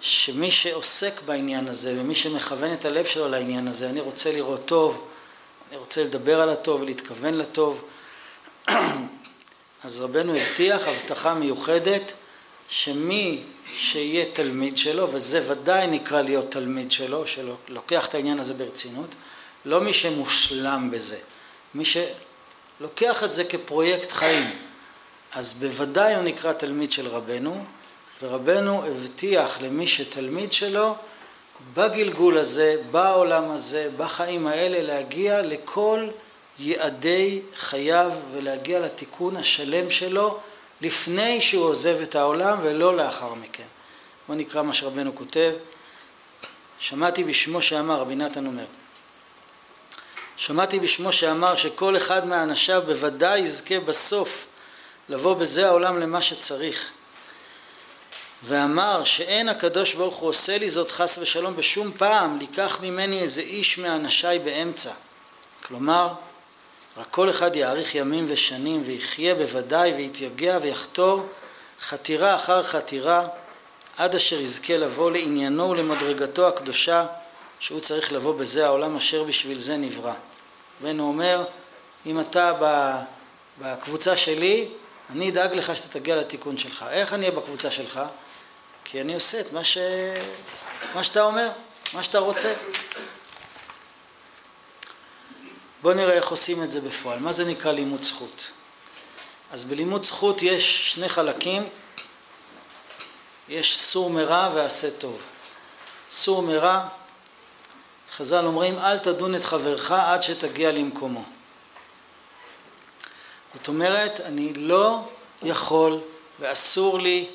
שמי שעוסק בעניין הזה ומי שמכוון את הלב שלו לעניין הזה, אני רוצה לראות טוב, אני רוצה לדבר על הטוב ולהתכוון לטוב. (clears throat) אז רבנו הבטיח הבטחה מיוחדת שמי שיהיה תלמיד שלו, וזה ודאי נקרא להיות תלמיד שלו, שלוקח את העניין הזה ברצינות, לא מי שמושלם בזה, מי שלוקח את זה כפרויקט חיים. אז בוודאי הוא נקרא תלמיד של רבנו, ורבנו הבטיח למי שתלמיד שלו בגלגול הזה, בעולם הזה, בחיים האלה, להגיע לכל יעדי חייו ולהגיע לתיקון השלם שלו לפני שהוא עוזב את העולם ולא לאחר מכן. בואו נקרא מה שרבנו כותב. שמעתי בשמו שאמר, רבי נתן אומר, שמעתי בשמו שאמר שכל אחד מאנשיו בוודאי יזכה בסוף לבוא בזה העולם למה שצריך. ואמר שאין הקדוש ברוך הוא עושה לי זאת חס ושלום בשום פעם, לקח ממני איזה איש מאנשיי באמצע. כלומר, רק כל אחד יאריך ימים ושנים ויחיה בוודאי ויתייגע ויחתור חתירה אחר חתירה עד אשר יזכה לבוא לעניינו ולמדרגתו הקדושה שהוא צריך לבוא בזה העולם אשר בשביל זה נברא. בן אומר אם אתה בקבוצה שלי אני אדאג לך שאתה תגיע לתיקון שלך. איך אני אהיה בקבוצה שלך? כי אני עושה את מה, ש... מה שאתה אומר, מה שאתה רוצה. בואו נראה איך עושים את זה בפועל. מה זה נקרא לימוד זכות? אז בלימוד זכות יש שני חלקים, יש סור מרע ועשה טוב. סור מרע, חז"ל אומרים אל תדון את חברך עד שתגיע למקומו. זאת אומרת, אני לא יכול ואסור לי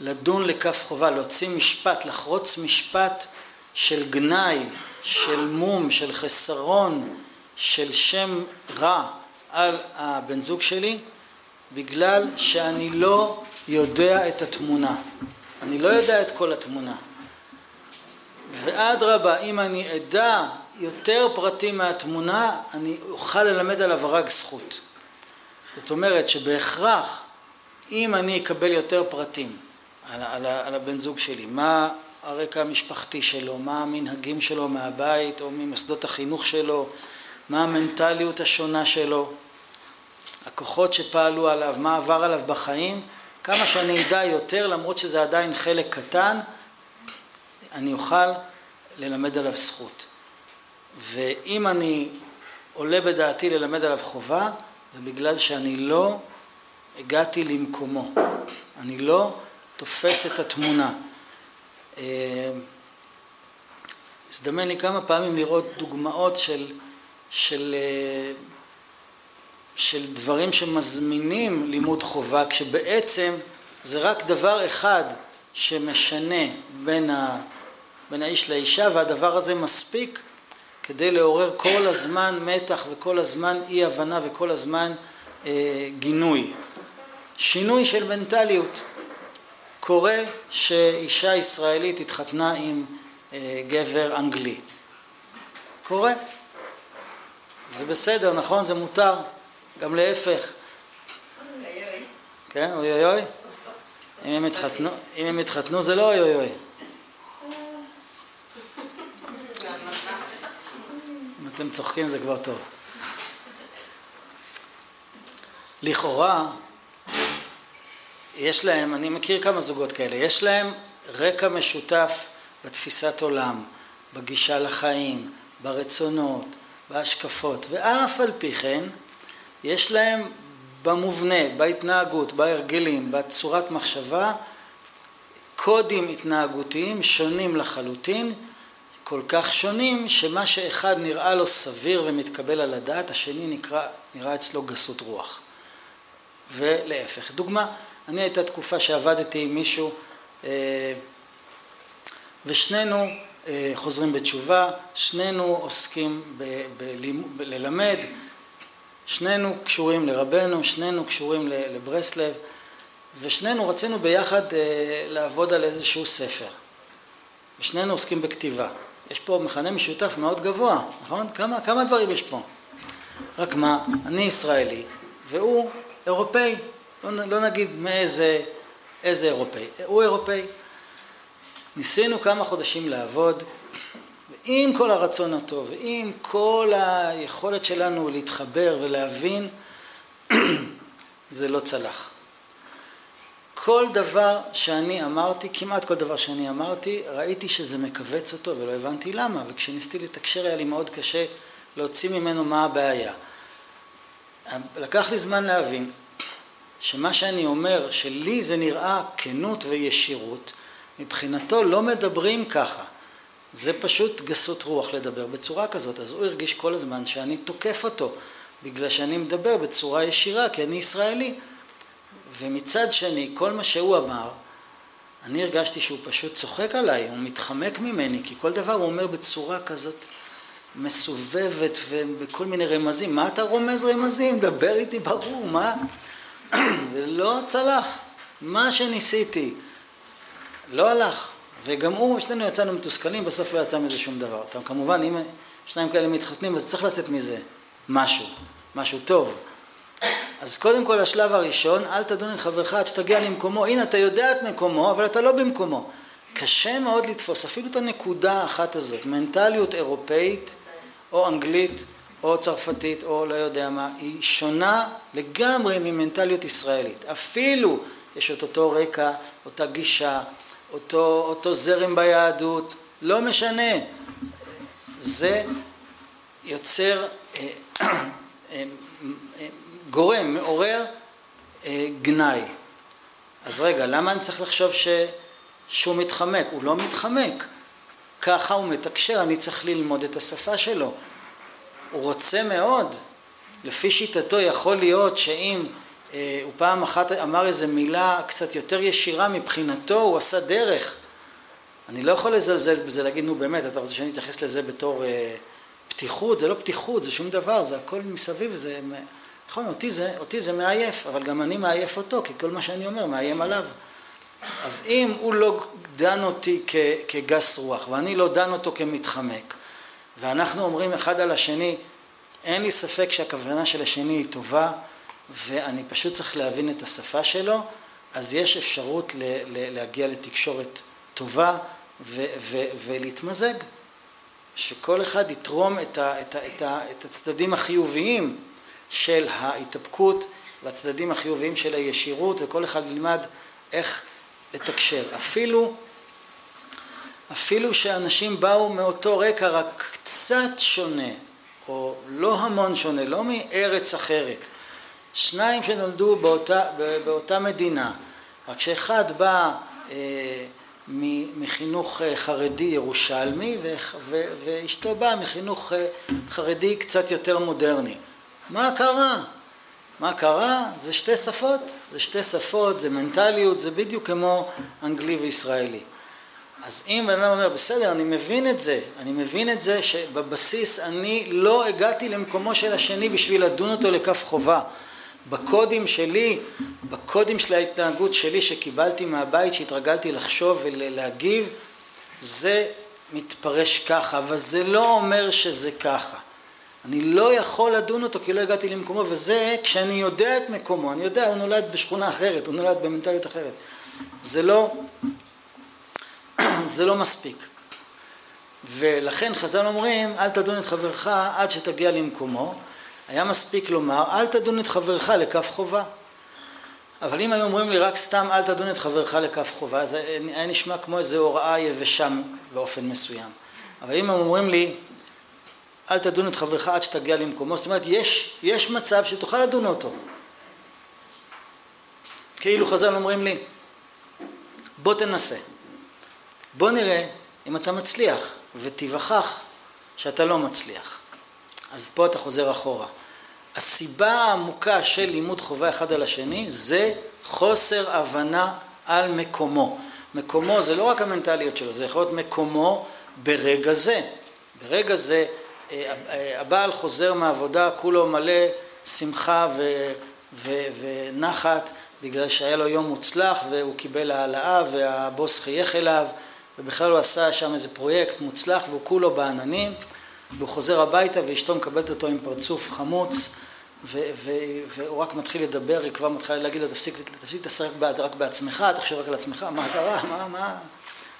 לדון לכף חובה, להוציא משפט, לחרוץ משפט של גנאי, של מום, של חסרון, של שם רע על הבן זוג שלי, בגלל שאני לא יודע את התמונה. אני לא יודע את כל התמונה. ואדרבה, אם אני אדע יותר פרטים מהתמונה, אני אוכל ללמד עליו רק זכות. זאת אומרת שבהכרח, אם אני אקבל יותר פרטים על, על, על הבן זוג שלי, מה הרקע המשפחתי שלו, מה המנהגים שלו מהבית או ממוסדות החינוך שלו, מה המנטליות השונה שלו, הכוחות שפעלו עליו, מה עבר עליו בחיים, כמה שאני אדע יותר, למרות שזה עדיין חלק קטן, אני אוכל ללמד עליו זכות. ואם אני עולה בדעתי ללמד עליו חובה, זה בגלל שאני לא הגעתי למקומו. אני לא תופס את התמונה. אה, הזדמן לי כמה פעמים לראות דוגמאות של, של, אה, של דברים שמזמינים לימוד חובה, כשבעצם זה רק דבר אחד שמשנה בין, ה, בין האיש לאישה, והדבר הזה מספיק כדי לעורר כל הזמן מתח וכל הזמן אי הבנה וכל הזמן אה, גינוי. שינוי של מנטליות. קורה שאישה ישראלית התחתנה עם אה, גבר אנגלי. קורה. זה בסדר, נכון? זה מותר. גם להפך. כן, אוי אוי אוי? אם הם התחתנו, אם הם התחתנו זה לא אוי אוי אוי. אם אתם צוחקים זה כבר טוב. לכאורה, יש להם, אני מכיר כמה זוגות כאלה, יש להם רקע משותף בתפיסת עולם, בגישה לחיים, ברצונות, בהשקפות, ואף על פי כן יש להם במובנה, בהתנהגות, בהרגלים, בצורת מחשבה, קודים התנהגותיים שונים לחלוטין, כל כך שונים, שמה שאחד נראה לו סביר ומתקבל על הדעת, השני נקרא, נראה אצלו גסות רוח. ולהפך. דוגמה, אני הייתה תקופה שעבדתי עם מישהו אה, ושנינו אה, חוזרים בתשובה, שנינו עוסקים בללמד, שנינו קשורים לרבנו, שנינו קשורים לברסלב ושנינו רצינו ביחד אה, לעבוד על איזשהו ספר ושנינו עוסקים בכתיבה. יש פה מכנה משותף מאוד גבוה, נכון? כמה, כמה דברים יש פה. רק מה, אני ישראלי והוא אירופאי, לא, לא נגיד מאיזה איזה אירופאי, הוא אירופאי. ניסינו כמה חודשים לעבוד, ועם כל הרצון הטוב, ועם כל היכולת שלנו להתחבר ולהבין, (clears throat) זה לא צלח. כל דבר שאני אמרתי, כמעט כל דבר שאני אמרתי, ראיתי שזה מכווץ אותו ולא הבנתי למה, וכשניסיתי לתקשר היה לי מאוד קשה להוציא ממנו מה הבעיה. לקח לי זמן להבין שמה שאני אומר, שלי זה נראה כנות וישירות, מבחינתו לא מדברים ככה. זה פשוט גסות רוח לדבר בצורה כזאת, אז הוא הרגיש כל הזמן שאני תוקף אותו, בגלל שאני מדבר בצורה ישירה, כי אני ישראלי. ומצד שני, כל מה שהוא אמר, אני הרגשתי שהוא פשוט צוחק עליי, הוא מתחמק ממני, כי כל דבר הוא אומר בצורה כזאת מסובבת ובכל מיני רמזים. מה אתה רומז רמזים? דבר איתי ברור, מה? (clears throat) ולא צלח. מה שניסיתי לא הלך. וגם הוא, שנינו יצאנו מתוסכלים, בסוף לא יצא מזה שום דבר. אתה, כמובן, אם שניים כאלה מתחתנים, אז צריך לצאת מזה משהו, משהו טוב. אז קודם כל השלב הראשון, אל תדון את חברך עד שתגיע למקומו. הנה, אתה יודע את מקומו, אבל אתה לא במקומו. קשה מאוד לתפוס אפילו את הנקודה האחת הזאת, מנטליות אירופאית או אנגלית או צרפתית או לא יודע מה, היא שונה לגמרי ממנטליות ישראלית. אפילו יש את אותו רקע, אותה גישה, אותו, אותו זרם ביהדות, לא משנה. זה יוצר, אה, אה, גורם, מעורר אה, גנאי. אז רגע, למה אני צריך לחשוב ש, שהוא מתחמק? הוא לא מתחמק. ככה הוא מתקשר, אני צריך ללמוד את השפה שלו. הוא רוצה מאוד, לפי שיטתו יכול להיות שאם אה, הוא פעם אחת אמר איזה מילה קצת יותר ישירה מבחינתו, הוא עשה דרך. אני לא יכול לזלזל בזה, להגיד נו באמת, אתה רוצה שאני אתייחס לזה בתור אה, פתיחות? זה לא פתיחות, זה שום דבר, זה הכל מסביב, זה... נכון, אותי זה, אותי זה מעייף, אבל גם אני מעייף אותו, כי כל מה שאני אומר מאיים עליו. אז אם הוא לא דן אותי כ, כגס רוח, ואני לא דן אותו כמתחמק, ואנחנו אומרים אחד על השני, אין לי ספק שהכוונה של השני היא טובה, ואני פשוט צריך להבין את השפה שלו, אז יש אפשרות ל, ל, להגיע לתקשורת טובה ו, ו, ולהתמזג. שכל אחד יתרום את, ה, את, ה, את, ה, את הצדדים החיוביים של ההתאפקות והצדדים החיוביים של הישירות, וכל אחד ילמד איך לתקשר. אפילו, אפילו שאנשים באו מאותו רקע רק קצת שונה, או לא המון שונה, לא מארץ אחרת, שניים שנולדו באותה, באותה מדינה, רק שאחד בא אה, מחינוך אה, חרדי ירושלמי ואשתו באה מחינוך אה, חרדי קצת יותר מודרני. מה קרה? מה קרה? זה שתי שפות, זה שתי שפות, זה מנטליות, זה בדיוק כמו אנגלי וישראלי. אז אם בן אדם אומר, בסדר, אני מבין את זה, אני מבין את זה שבבסיס אני לא הגעתי למקומו של השני בשביל לדון אותו לכף חובה. בקודים שלי, בקודים של ההתנהגות שלי שקיבלתי מהבית, שהתרגלתי לחשוב ולהגיב, זה מתפרש ככה, אבל זה לא אומר שזה ככה. אני לא יכול לדון אותו כי לא הגעתי למקומו, וזה כשאני יודע את מקומו, אני יודע, הוא נולד בשכונה אחרת, הוא נולד במנטליות אחרת. זה לא, זה לא מספיק. ולכן חז"ל אומרים, אל תדון את חברך עד שתגיע למקומו. היה מספיק לומר, אל תדון את חברך לכף חובה. אבל אם היו אומרים לי רק סתם אל תדון את חברך לכף חובה, זה היה נשמע כמו איזו הוראה יבשה באופן מסוים. אבל אם הם אומרים לי אל תדון את חברך עד שתגיע למקומו, זאת אומרת יש, יש מצב שתוכל לדון אותו. כאילו חז"ל אומרים לי, בוא תנסה, בוא נראה אם אתה מצליח, ותיווכח שאתה לא מצליח. אז פה אתה חוזר אחורה. הסיבה העמוקה של לימוד חובה אחד על השני זה חוסר הבנה על מקומו. מקומו זה לא רק המנטליות שלו, זה יכול להיות מקומו ברגע זה. ברגע זה אה, אה, הבעל חוזר מהעבודה כולו מלא שמחה ו, ו, ונחת בגלל שהיה לו יום מוצלח והוא קיבל העלאה והבוס חייך אליו ובכלל הוא עשה שם איזה פרויקט מוצלח והוא כולו בעננים והוא חוזר הביתה ואשתו מקבלת אותו עם פרצוף חמוץ ו- ו- והוא רק מתחיל לדבר, היא כבר מתחילה להגיד לו תפסיק, תפסיק לשחק רק בעצמך, תחשב רק על עצמך, מה קרה, מה, מה,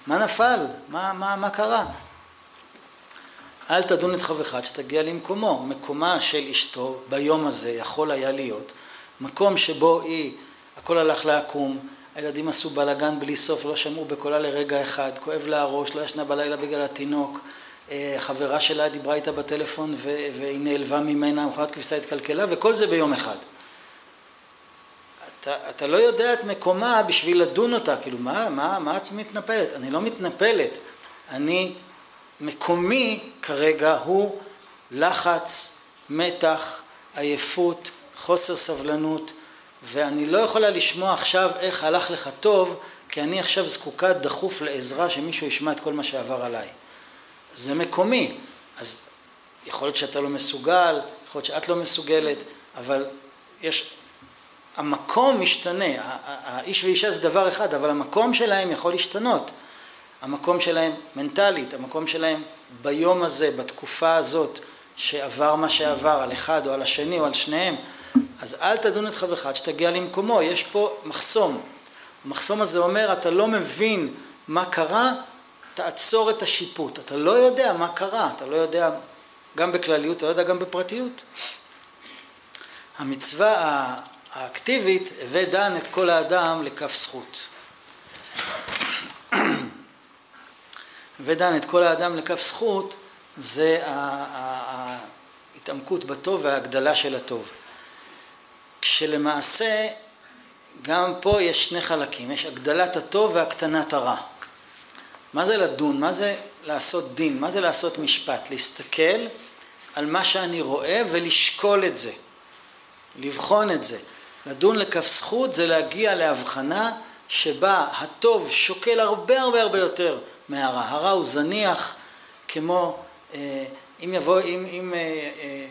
מה נפל, מה, מה, מה קרה? אל תדון את חברך עד שתגיע למקומו. מקומה של אשתו ביום הזה יכול היה להיות מקום שבו היא, הכל הלך לעקום, הילדים עשו בלאגן בלי סוף, לא שמעו בקולה לרגע אחד, כואב לה הראש, לא ישנה בלילה בגלל התינוק, חברה שלה דיברה איתה בטלפון והיא נעלבה ממנה, מכונת כביסה התקלקלה, וכל זה ביום אחד. אתה, אתה לא יודע את מקומה בשביל לדון אותה, כאילו מה, מה, מה את מתנפלת? אני לא מתנפלת, אני, מקומי כרגע הוא לחץ, מתח, עייפות, חוסר סבלנות, ואני לא יכולה לשמוע עכשיו איך הלך לך טוב, כי אני עכשיו זקוקה דחוף לעזרה שמישהו ישמע את כל מה שעבר עליי. זה מקומי, אז יכול להיות שאתה לא מסוגל, יכול להיות שאת לא מסוגלת, אבל יש, המקום משתנה, האיש ואישה זה דבר אחד, אבל המקום שלהם יכול להשתנות, המקום שלהם מנטלית, המקום שלהם ביום הזה, בתקופה הזאת, שעבר מה שעבר על אחד או על השני או על שניהם, אז אל תדון את חברך עד שתגיע למקומו, יש פה מחסום. המחסום הזה אומר, אתה לא מבין מה קרה, תעצור את השיפוט. אתה לא יודע מה קרה, אתה לא יודע גם בכלליות, אתה לא יודע גם בפרטיות. המצווה האקטיבית, הווה דן את כל האדם לכף זכות. (clears throat) הווה דן את כל האדם לכף זכות, זה ההתעמקות בטוב וההגדלה של הטוב. כשלמעשה גם פה יש שני חלקים, יש הגדלת הטוב והקטנת הרע. מה זה לדון? מה זה לעשות דין? מה זה לעשות משפט? להסתכל על מה שאני רואה ולשקול את זה, לבחון את זה. לדון לכף זכות זה להגיע להבחנה שבה הטוב שוקל הרבה הרבה הרבה יותר מהרע. הרע הוא זניח כמו אה, אם יבוא, אם, אם אה, אה,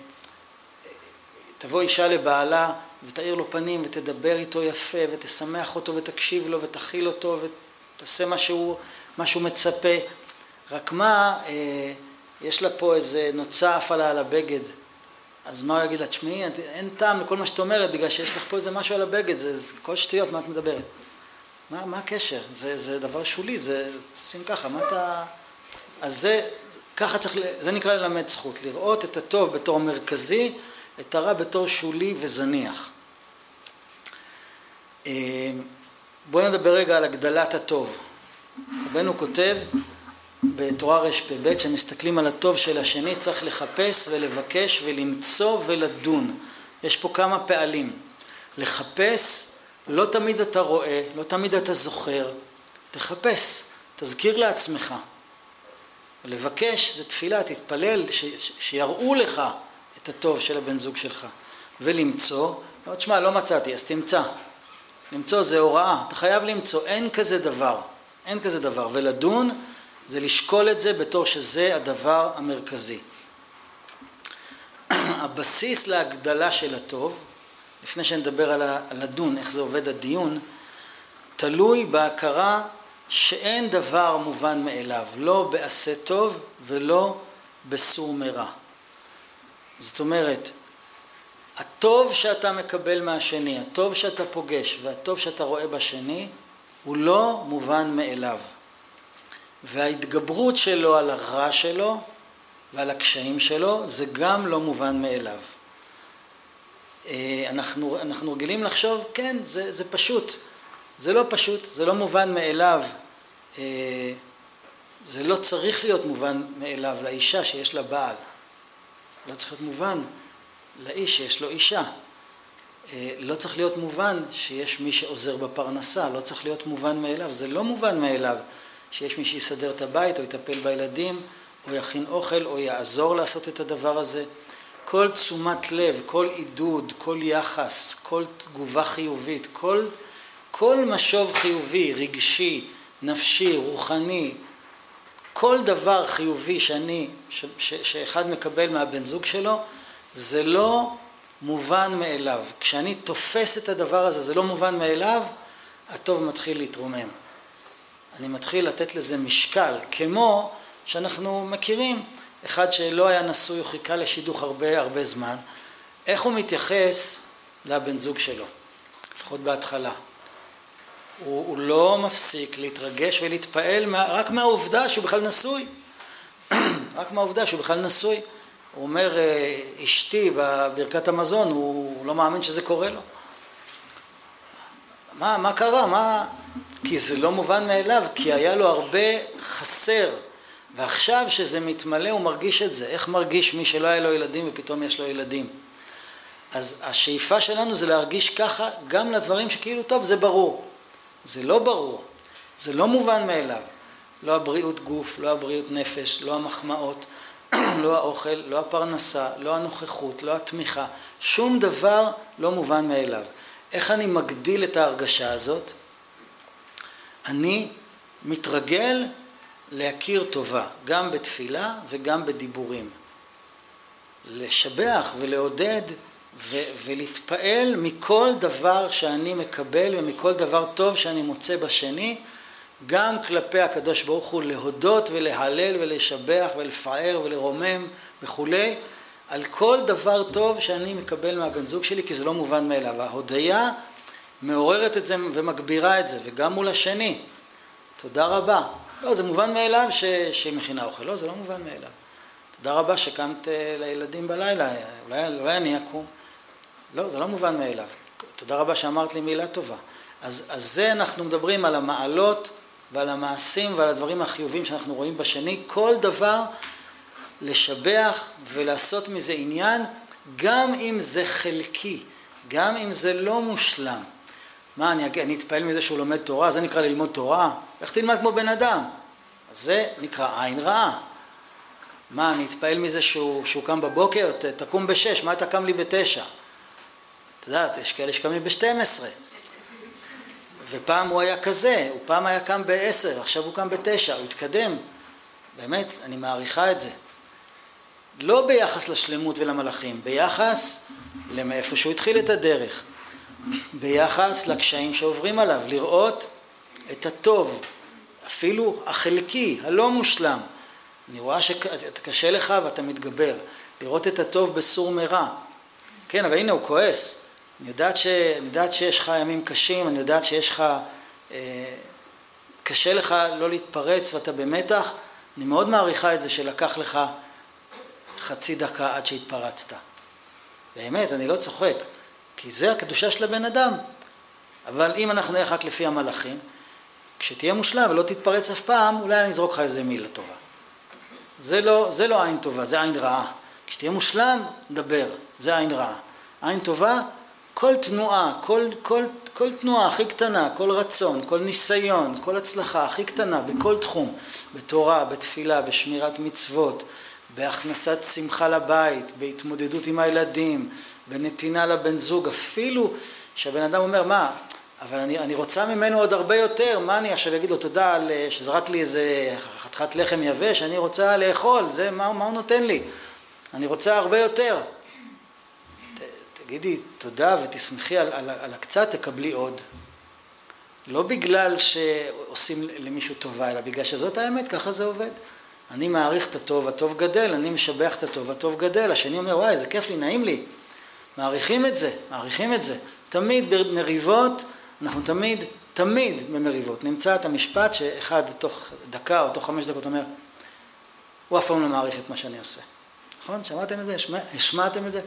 תבוא אישה לבעלה ותאיר לו פנים ותדבר איתו יפה ותשמח אותו ותקשיב לו ותכיל אותו ותעשה מה שהוא, מה שהוא מצפה רק מה, יש לה פה איזה נוצה עפה לה על הבגד אז מה הוא יגיד לה, תשמעי, אין טעם לכל מה שאת אומרת בגלל שיש לך פה איזה משהו על הבגד, זה, זה כל שטויות, מה את מדברת? מה, מה הקשר? זה, זה דבר שולי, זה, תשים ככה, מה אתה... אז זה, ככה צריך, זה נקרא ללמד זכות, לראות את הטוב בתור מרכזי, את הרע בתור שולי וזניח. אה, בואו נדבר רגע על הגדלת הטוב. רבנו כותב בתורה רפ"ב, כשמסתכלים על הטוב של השני, צריך לחפש ולבקש ולמצוא ולדון. יש פה כמה פעלים. לחפש, לא תמיד אתה רואה, לא תמיד אתה זוכר, תחפש, תזכיר לעצמך. לבקש זה תפילה, תתפלל, ש, ש, שיראו לך את הטוב של הבן זוג שלך. ולמצוא, לא תשמע, לא מצאתי, אז תמצא. למצוא זה הוראה, אתה חייב למצוא, אין כזה דבר, אין כזה דבר. ולדון זה לשקול את זה בתור שזה הדבר המרכזי. (clears throat) הבסיס להגדלה של הטוב, לפני שנדבר על לדון, איך זה עובד הדיון, תלוי בהכרה שאין דבר מובן מאליו, לא בעשה טוב ולא בסור מרע. זאת אומרת, הטוב שאתה מקבל מהשני, הטוב שאתה פוגש והטוב שאתה רואה בשני, הוא לא מובן מאליו. וההתגברות שלו על הרע שלו ועל הקשיים שלו, זה גם לא מובן מאליו. אה, אנחנו, אנחנו רגילים לחשוב, כן, זה, זה פשוט. זה לא פשוט, זה לא מובן מאליו. אה, זה לא צריך להיות מובן מאליו לאישה שיש לה בעל. לא צריך להיות מובן לאיש שיש לו אישה. אה, לא צריך להיות מובן שיש מי שעוזר בפרנסה, לא צריך להיות מובן מאליו, זה לא מובן מאליו שיש מי שיסדר את הבית או יטפל בילדים או יכין אוכל או יעזור לעשות את הדבר הזה. כל תשומת לב, כל עידוד, כל יחס, כל תגובה חיובית, כל כל משוב חיובי, רגשי, נפשי, רוחני, כל דבר חיובי שאני, ש, ש, שאחד מקבל מהבן זוג שלו, זה לא מובן מאליו. כשאני תופס את הדבר הזה, זה לא מובן מאליו, הטוב מתחיל להתרומם. אני מתחיל לתת לזה משקל, כמו שאנחנו מכירים, אחד שלא היה נשוי, הוא חיכה לשידוך הרבה הרבה זמן, איך הוא מתייחס לבן זוג שלו, לפחות בהתחלה. הוא, הוא לא מפסיק להתרגש ולהתפעל מה, רק מהעובדה שהוא בכלל נשוי. (clears throat) רק מהעובדה שהוא בכלל נשוי. הוא אומר, אה, אשתי בברכת המזון, הוא לא מאמין שזה קורה לו. מה, מה קרה? מה... כי זה לא מובן מאליו, כי היה לו הרבה חסר. ועכשיו שזה מתמלא הוא מרגיש את זה. איך מרגיש מי שלא היה לו ילדים ופתאום יש לו ילדים? אז השאיפה שלנו זה להרגיש ככה גם לדברים שכאילו טוב זה ברור. זה לא ברור, זה לא מובן מאליו. לא הבריאות גוף, לא הבריאות נפש, לא המחמאות, (clears throat) לא האוכל, לא הפרנסה, לא הנוכחות, לא התמיכה, שום דבר לא מובן מאליו. איך אני מגדיל את ההרגשה הזאת? אני מתרגל להכיר טובה, גם בתפילה וגם בדיבורים. לשבח ולעודד ו- ולהתפעל מכל דבר שאני מקבל ומכל דבר טוב שאני מוצא בשני, גם כלפי הקדוש ברוך הוא להודות ולהלל ולשבח ולפאר ולרומם וכולי, על כל דבר טוב שאני מקבל מהבן זוג שלי, כי זה לא מובן מאליו. ההודיה מעוררת את זה ומגבירה את זה, וגם מול השני. תודה רבה. לא, זה מובן מאליו ש... שהיא מכינה אוכל. לא, זה לא מובן מאליו. תודה רבה שקמת אה, לילדים בלילה, אולי, אולי אני אקום. לא, זה לא מובן מאליו. תודה רבה שאמרת לי מילה טובה. אז, אז זה אנחנו מדברים על המעלות ועל המעשים ועל הדברים החיובים שאנחנו רואים בשני. כל דבר לשבח ולעשות מזה עניין, גם אם זה חלקי, גם אם זה לא מושלם. מה, אני, אני אתפעל מזה שהוא לומד תורה? זה נקרא ללמוד תורה? איך תלמד כמו בן אדם? זה נקרא עין רעה. מה, אני אתפעל מזה שהוא, שהוא קם בבוקר? ת, תקום בשש, מה אתה קם לי בתשע? את יודעת, יש כאלה שקמים בשתים עשרה. ופעם הוא היה כזה, הוא פעם היה קם בעשר, עכשיו הוא קם בתשע, הוא התקדם. באמת, אני מעריכה את זה. לא ביחס לשלמות ולמלאכים, ביחס למאיפה שהוא התחיל את הדרך. ביחס לקשיים שעוברים עליו, לראות את הטוב, אפילו החלקי, הלא מושלם. אני רואה שקשה לך ואתה מתגבר, לראות את הטוב בסור מרע. כן, אבל הנה הוא כועס. אני יודעת, ש... אני יודעת שיש לך ימים קשים, אני יודעת שיש לך... אה, קשה לך לא להתפרץ ואתה במתח. אני מאוד מעריכה את זה שלקח לך חצי דקה עד שהתפרצת. באמת, אני לא צוחק. כי זה הקדושה של הבן אדם. אבל אם אנחנו נלך רק לפי המלאכים, כשתהיה מושלם ולא תתפרץ אף פעם, אולי אני אזרוק לך איזה מילה טובה. זה לא, זה לא עין טובה, זה עין רעה. כשתהיה מושלם, נדבר, זה עין רעה. עין טובה, כל תנועה, כל, כל, כל תנועה הכי קטנה, כל רצון, כל ניסיון, כל הצלחה הכי קטנה בכל תחום, בתורה, בתפילה, בשמירת מצוות, בהכנסת שמחה לבית, בהתמודדות עם הילדים, בנתינה לבן זוג, אפילו שהבן אדם אומר, מה, אבל אני, אני רוצה ממנו עוד הרבה יותר, מה אני עכשיו אגיד לו תודה על שזרק לי איזה חתיכת לחם יבש, אני רוצה לאכול, זה מה, מה הוא נותן לי? אני רוצה הרבה יותר. תגידי תודה ותשמחי על, על, על הקצת, תקבלי עוד. לא בגלל שעושים למישהו טובה, אלא בגלל שזאת האמת, ככה זה עובד. אני מעריך את הטוב, הטוב גדל, אני משבח את הטוב, הטוב גדל, השני אומר, וואי, איזה כיף לי, נעים לי. מעריכים את זה, מעריכים את זה. תמיד במריבות, אנחנו תמיד, תמיד במריבות. נמצא את המשפט שאחד תוך דקה או תוך חמש דקות אומר, הוא אף פעם לא מעריך את מה שאני עושה. נכון? שמעתם את זה? השמעתם את זה?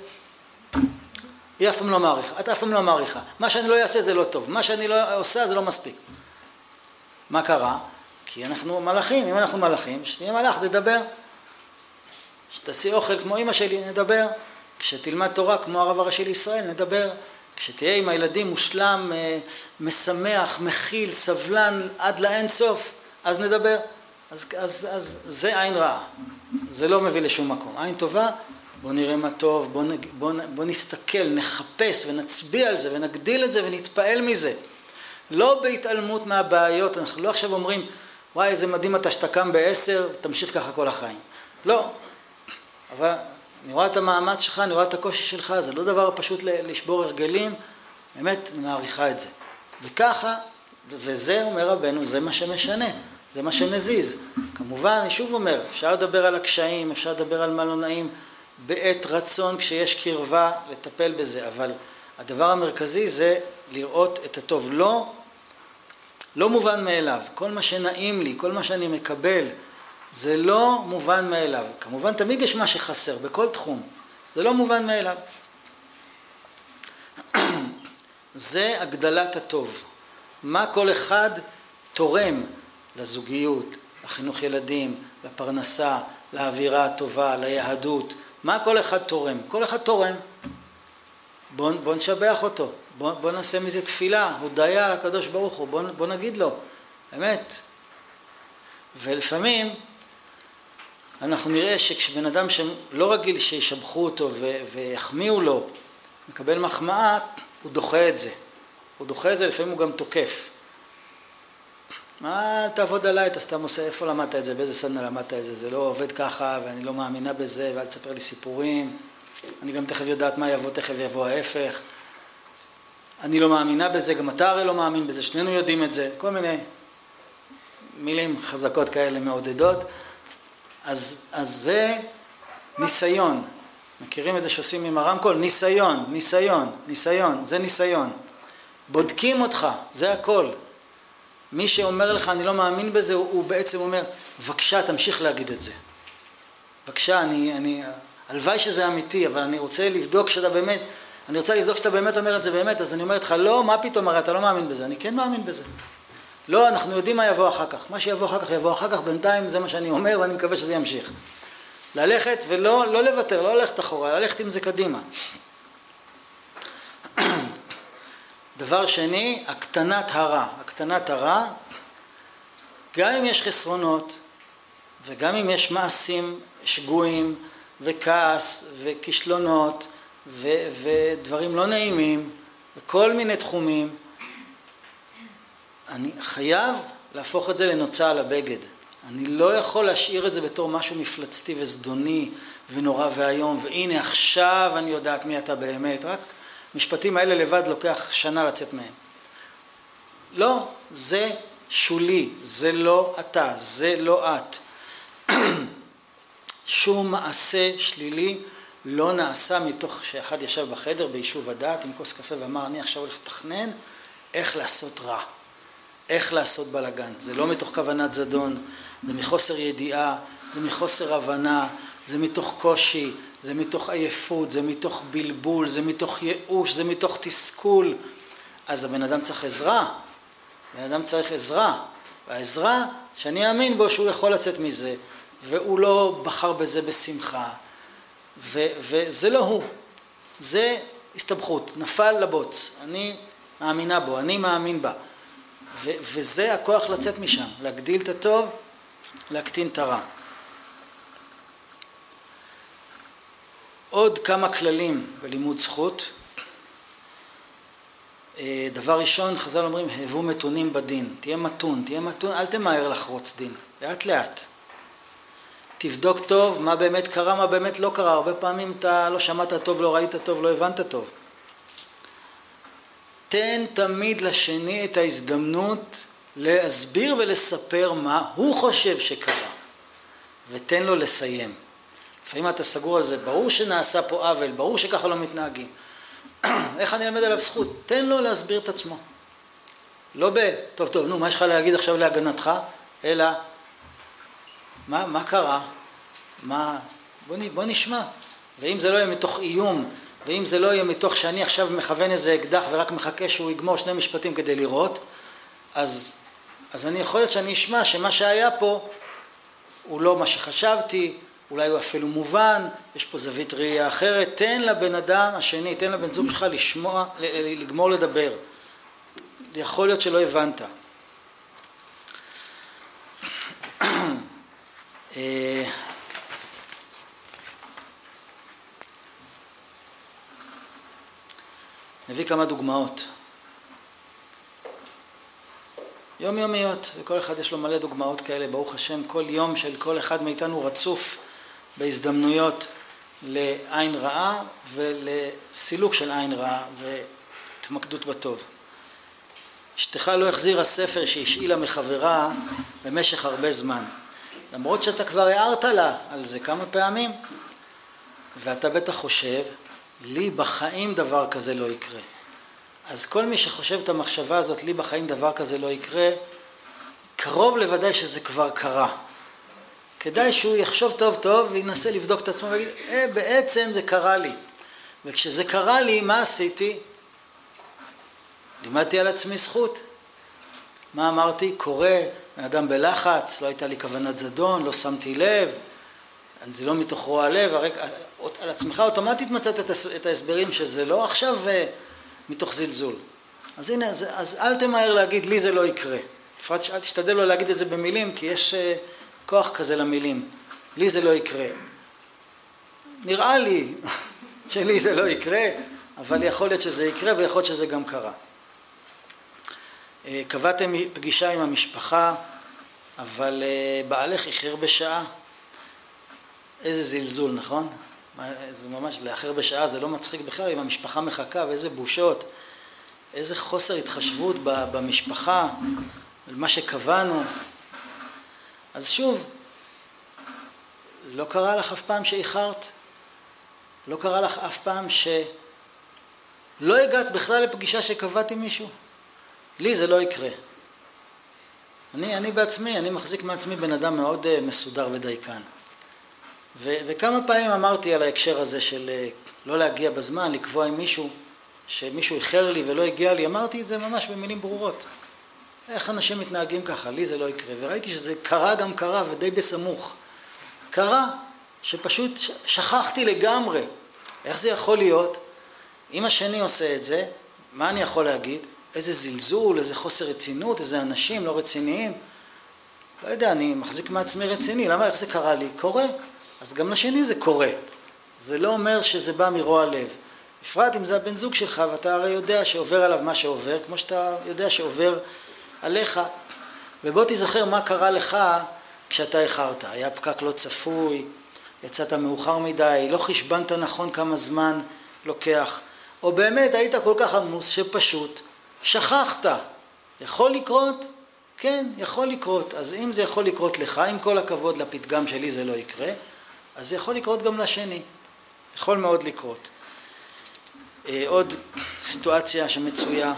היא אף פעם לא מעריכה, את אף פעם לא מעריכה. מה שאני לא אעשה זה לא טוב, מה שאני לא עושה זה לא מספיק. מה קרה? כי אנחנו מלאכים, אם אנחנו מלאכים, שנהיה מלאך, נדבר. שתעשי אוכל כמו אימא שלי, נדבר. כשתלמד תורה כמו הרב הראשי לישראל, נדבר. כשתהיה עם הילדים מושלם, אה, משמח, מכיל, סבלן עד לאין סוף, אז נדבר. אז, אז, אז זה עין רעה, זה לא מביא לשום מקום. עין טובה, בוא נראה מה טוב, בוא, בוא, בוא נסתכל, נחפש ונצביע על זה ונגדיל את זה ונתפעל מזה. לא בהתעלמות מהבעיות, אנחנו לא עכשיו אומרים, וואי איזה מדהים אתה שאתה קם בעשר, תמשיך ככה כל החיים. לא, אבל אני רואה את המאמץ שלך, אני רואה את הקושי שלך, זה לא דבר פשוט לשבור הרגלים, באמת אני מעריכה את זה. וככה, וזה אומר רבנו, זה מה שמשנה, זה מה שמזיז. כמובן, אני שוב אומר, אפשר לדבר על הקשיים, אפשר לדבר על מה לא נעים, בעת רצון כשיש קרבה לטפל בזה, אבל הדבר המרכזי זה לראות את הטוב. לא, לא מובן מאליו, כל מה שנעים לי, כל מה שאני מקבל, זה לא מובן מאליו. כמובן תמיד יש מה שחסר, בכל תחום. זה לא מובן מאליו. (clears throat) זה הגדלת הטוב. מה כל אחד תורם לזוגיות, לחינוך ילדים, לפרנסה, לאווירה הטובה, ליהדות, מה כל אחד תורם? כל אחד תורם. בוא, בוא נשבח אותו, בוא, בוא נעשה מזה תפילה, הודיה לקדוש ברוך הוא, בוא, בוא נגיד לו, אמת. ולפעמים אנחנו נראה שכשבן אדם שלא רגיל שישבחו אותו ויחמיאו לו, מקבל מחמאה, הוא דוחה את זה. הוא דוחה את זה, לפעמים הוא גם תוקף. מה תעבוד עליי, אתה סתם עושה, איפה למדת את זה, באיזה סדנה למדת את זה, זה לא עובד ככה ואני לא מאמינה בזה ואל תספר לי סיפורים, אני גם תכף יודעת מה יבוא, תכף יבוא ההפך, אני לא מאמינה בזה, גם אתה הרי לא מאמין בזה, שנינו יודעים את זה, כל מיני מילים חזקות כאלה מעודדות, אז, אז זה ניסיון, מכירים את זה שעושים עם הרמקול? ניסיון, ניסיון, ניסיון, זה ניסיון. בודקים אותך, זה הכל. מי שאומר לך אני לא מאמין בזה, הוא, הוא בעצם אומר, בבקשה תמשיך להגיד את זה. בבקשה, אני, אני, הלוואי שזה אמיתי, אבל אני רוצה לבדוק שאתה באמת, אני רוצה לבדוק שאתה באמת אומר את זה באמת, אז אני אומר לך, לא, מה פתאום, הרי אתה לא מאמין בזה. אני כן מאמין בזה. לא, אנחנו יודעים מה יבוא אחר כך. מה שיבוא אחר כך יבוא אחר כך, בינתיים זה מה שאני אומר ואני מקווה שזה ימשיך. ללכת ולא לא לוותר, לא ללכת אחורה, ללכת עם זה קדימה. דבר שני, הקטנת הרע. הקטנת הרע, גם אם יש חסרונות וגם אם יש מעשים שגויים וכעס וכישלונות ו- ודברים לא נעימים בכל מיני תחומים, אני חייב להפוך את זה לנוצה על הבגד. אני לא יכול להשאיר את זה בתור משהו מפלצתי וזדוני ונורא ואיום, והנה עכשיו אני יודעת מי אתה באמת, רק המשפטים האלה לבד לוקח שנה לצאת מהם. לא, זה שולי, זה לא אתה, זה לא את. (clears throat) שום מעשה שלילי לא נעשה מתוך שאחד ישב בחדר ביישוב הדעת עם כוס קפה ואמר אני עכשיו הולך לתכנן איך לעשות רע, איך לעשות בלאגן. זה לא מתוך כוונת זדון, זה מחוסר ידיעה, זה מחוסר הבנה, זה מתוך קושי, זה מתוך עייפות, זה מתוך בלבול, זה מתוך ייאוש, זה מתוך תסכול. אז הבן אדם צריך עזרה, בן אדם צריך עזרה, והעזרה שאני אאמין בו שהוא יכול לצאת מזה, והוא לא בחר בזה בשמחה, ו- וזה לא הוא, זה הסתבכות, נפל לבוץ, אני מאמינה בו, אני מאמין בה, ו- וזה הכוח לצאת משם, להגדיל את הטוב, להקטין את הרע. עוד כמה כללים בלימוד זכות. אה, דבר ראשון, חז"ל אומרים, הבו מתונים בדין. תהיה מתון, תהיה מתון, אל תמהר לחרוץ דין, לאט לאט. תבדוק טוב מה באמת קרה, מה באמת לא קרה. הרבה פעמים אתה לא שמעת טוב, לא ראית טוב, לא הבנת טוב. תן תמיד לשני את ההזדמנות להסביר ולספר מה הוא חושב שקרה, ותן לו לסיים. לפעמים אתה סגור על זה, ברור שנעשה פה עוול, ברור שככה לא מתנהגים. (clears throat) איך אני אלמד עליו זכות? תן לו להסביר את עצמו. לא ב, טוב טוב, נו, מה יש לך להגיד עכשיו להגנתך? אלא, מה, מה קרה? מה, בוא, בוא נשמע. ואם זה לא יהיה מתוך איום, ואם זה לא יהיה מתוך שאני עכשיו מכוון איזה אקדח ורק מחכה שהוא יגמור שני משפטים כדי לראות, אז, אז אני יכול להיות שאני אשמע שמה שהיה פה הוא לא מה שחשבתי, אולי הוא אפילו מובן, יש פה זווית ראייה אחרת, תן לבן אדם השני, תן לבן זוג שלך לשמוע, לגמור לדבר. יכול להיות שלא הבנת. אה, נביא כמה דוגמאות. יומיומיות, וכל אחד יש לו מלא דוגמאות כאלה, ברוך השם, כל יום של כל אחד מאיתנו רצוף בהזדמנויות לעין רעה ולסילוק של עין רעה והתמקדות בטוב. אשתך לא החזירה ספר שהשאילה מחברה במשך הרבה זמן, למרות שאתה כבר הערת לה על זה כמה פעמים, ואתה בטח חושב, לי בחיים דבר כזה לא יקרה. אז כל מי שחושב את המחשבה הזאת, לי בחיים דבר כזה לא יקרה, קרוב לוודאי שזה כבר קרה. כדאי שהוא יחשוב טוב טוב וינסה לבדוק את עצמו ויגיד, אה, בעצם זה קרה לי. וכשזה קרה לי, מה עשיתי? לימדתי על עצמי זכות. מה אמרתי? קורה, בן אדם בלחץ, לא הייתה לי כוונת זדון, לא שמתי לב, זה לא מתוך רוע לב, הרק... על עצמך אוטומטית מצאת את ההסברים שזה לא עכשיו מתוך זלזול. אז הנה, אז, אז אל תמהר להגיד לי זה לא יקרה. בפרט אל תשתדל לא להגיד את זה במילים, כי יש כוח כזה למילים. לי זה לא יקרה. נראה לי (laughs) שלי זה לא יקרה, אבל יכול להיות שזה יקרה ויכול להיות שזה גם קרה. אה, קבעתם פגישה עם המשפחה, אבל אה, בעלך איחר בשעה. איזה זלזול, נכון? זה ממש, לאחר בשעה זה לא מצחיק בכלל, אם המשפחה מחכה ואיזה בושות, איזה חוסר התחשבות במשפחה, מה שקבענו. אז שוב, לא קרה לך אף פעם שאיחרת? לא קרה לך אף פעם שלא הגעת בכלל לפגישה שקבעתי מישהו? לי זה לא יקרה. אני, אני בעצמי, אני מחזיק מעצמי בן אדם מאוד uh, מסודר ודייקן. ו, וכמה פעמים אמרתי על ההקשר הזה של uh, לא להגיע בזמן, לקבוע עם מישהו, שמישהו איחר לי ולא הגיע לי, אמרתי את זה ממש במילים ברורות. איך אנשים מתנהגים ככה? לי זה לא יקרה. וראיתי שזה קרה גם קרה ודי בסמוך. קרה שפשוט שכחתי לגמרי. איך זה יכול להיות? אם השני עושה את זה, מה אני יכול להגיד? איזה זלזול, איזה חוסר רצינות, איזה אנשים לא רציניים. לא יודע, אני מחזיק מעצמי רציני, למה, איך זה קרה לי? קורה. אז גם לשני זה קורה. זה לא אומר שזה בא מרוע לב. בפרט אם זה הבן זוג שלך, ואתה הרי יודע שעובר עליו מה שעובר, כמו שאתה יודע שעובר עליך. ובוא תיזכר מה קרה לך כשאתה איחרת. היה פקק לא צפוי, יצאת מאוחר מדי, לא חשבנת נכון כמה זמן לוקח, או באמת היית כל כך עמוס שפשוט שכחת. יכול לקרות? כן, יכול לקרות. אז אם זה יכול לקרות לך, עם כל הכבוד לפתגם שלי זה לא יקרה, אז זה יכול לקרות גם לשני. יכול מאוד לקרות. אה, עוד סיטואציה שמצויה,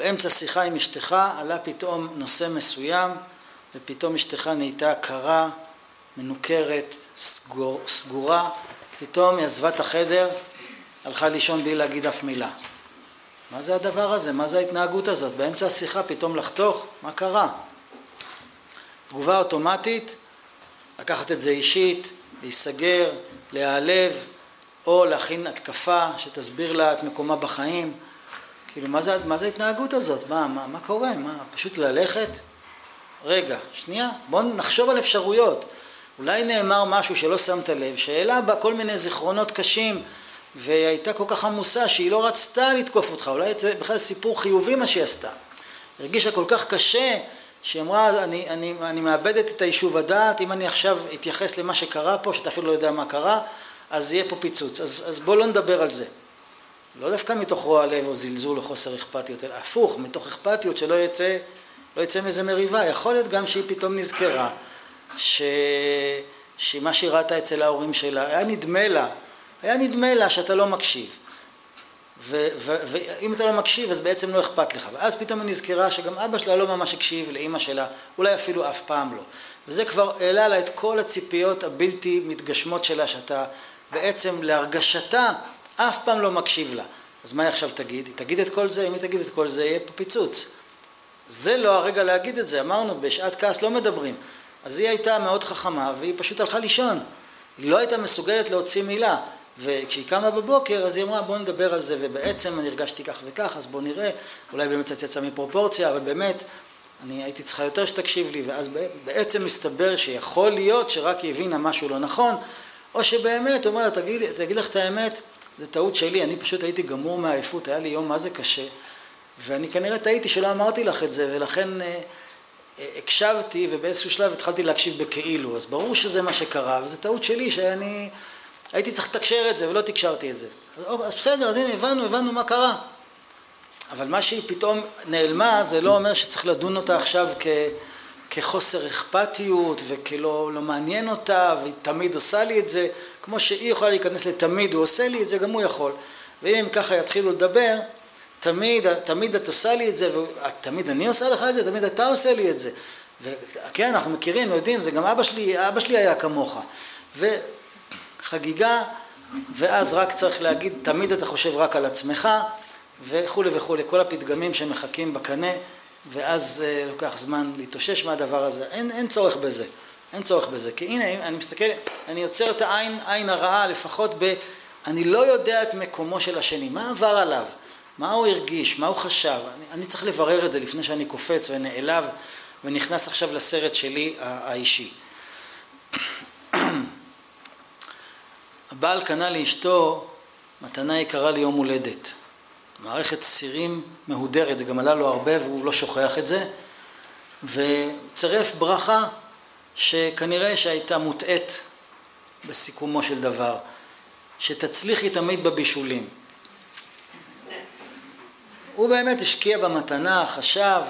באמצע שיחה עם אשתך עלה פתאום נושא מסוים ופתאום אשתך נהייתה קרה, מנוכרת, סגור, סגורה, פתאום היא עזבה את החדר, הלכה לישון בלי להגיד אף מילה. מה זה הדבר הזה? מה זה ההתנהגות הזאת? באמצע השיחה פתאום לחתוך? מה קרה? תגובה אוטומטית, לקחת את זה אישית, להיסגר, להיעלב, או להכין התקפה שתסביר לה את מקומה בחיים. כאילו, מה זה, מה זה ההתנהגות הזאת? מה, מה, מה קורה? מה, פשוט ללכת? רגע, שנייה, בואו נחשוב על אפשרויות. אולי נאמר משהו שלא שמת לב, שהעלה בה כל מיני זיכרונות קשים והייתה כל כך עמוסה שהיא לא רצתה לתקוף אותך, אולי זה בכלל סיפור חיובי מה שהיא עשתה. הרגישה כל כך קשה שהיא אמרה אני, אני, אני מאבדת את היישוב הדעת, אם אני עכשיו אתייחס למה שקרה פה, שאתה אפילו לא יודע מה קרה, אז יהיה פה פיצוץ. אז, אז בוא לא נדבר על זה. לא דווקא מתוך רוע לב או זלזול או חוסר אכפתיות, אלא הפוך, מתוך אכפתיות שלא יצא, לא יצא מזה מריבה. יכול להיות גם שהיא פתאום נזכרה ש... שמה שהיא ראתה אצל ההורים שלה, היה נדמה לה, היה נדמה לה שאתה לא מקשיב. ואם אתה לא מקשיב אז בעצם לא אכפת לך. ואז פתאום היא נזכרה שגם אבא שלה לא ממש הקשיב לאימא שלה, אולי אפילו אף פעם לא. וזה כבר העלה לה את כל הציפיות הבלתי מתגשמות שלה, שאתה בעצם להרגשתה אף פעם לא מקשיב לה. אז מה היא עכשיו תגיד? היא תגיד את כל זה, אם היא תגיד את כל זה יהיה פה פיצוץ. זה לא הרגע להגיד את זה, אמרנו בשעת כעס לא מדברים. אז היא הייתה מאוד חכמה והיא פשוט הלכה לישון. היא לא הייתה מסוגלת להוציא מילה. וכשהיא קמה בבוקר אז היא אמרה בוא נדבר על זה ובעצם אני הרגשתי כך וכך אז בוא נראה אולי באמת קצת יצא מפרופורציה אבל באמת אני הייתי צריכה יותר שתקשיב לי ואז בעצם מסתבר שיכול להיות שרק היא הבינה משהו לא נכון או שבאמת הוא אומר לה תגיד, תגיד לך את האמת זה טעות שלי אני פשוט הייתי גמור מעייפות היה לי יום מה זה קשה ואני כנראה טעיתי שלא אמרתי לך את זה ולכן אה, הקשבתי ובאיזשהו שלב התחלתי להקשיב בכאילו, אז ברור שזה מה שקרה, וזו טעות שלי שאני הייתי צריך לתקשר את זה ולא תקשרתי את זה. אז, אז בסדר, אז הנה הבנו, הבנו מה קרה. אבל מה שהיא פתאום נעלמה זה לא אומר שצריך לדון אותה עכשיו כ, כחוסר אכפתיות וכלא לא מעניין אותה והיא תמיד עושה לי את זה, כמו שהיא יכולה להיכנס לתמיד הוא עושה לי את זה, גם הוא יכול. ואם ככה יתחילו לדבר תמיד, תמיד את עושה לי את זה, ותמיד אני עושה לך את זה, תמיד אתה עושה לי את זה. וכן, אנחנו מכירים, יודעים, זה גם אבא שלי, אבא שלי היה כמוך. וחגיגה, ואז רק צריך להגיד, תמיד אתה חושב רק על עצמך, וכולי וכולי, כל הפתגמים שמחכים בקנה, ואז אה, לוקח זמן להתאושש מהדבר הזה. אין, אין צורך בזה, אין צורך בזה. כי הנה, אני מסתכל, אני יוצר את העין, עין הרעה לפחות ב... אני לא יודע את מקומו של השני, מה עבר עליו, מה הוא הרגיש, מה הוא חשב. אני, אני צריך לברר את זה לפני שאני קופץ ונעלב ונכנס עכשיו לסרט שלי האישי. (clears throat) הבעל קנה לאשתו מתנה יקרה ליום הולדת. מערכת סירים מהודרת, זה גם עלה לו הרבה והוא לא שוכח את זה, וצירף ברכה שכנראה שהייתה מוטעית בסיכומו של דבר, שתצליחי תמיד בבישולים. הוא באמת השקיע במתנה, חשב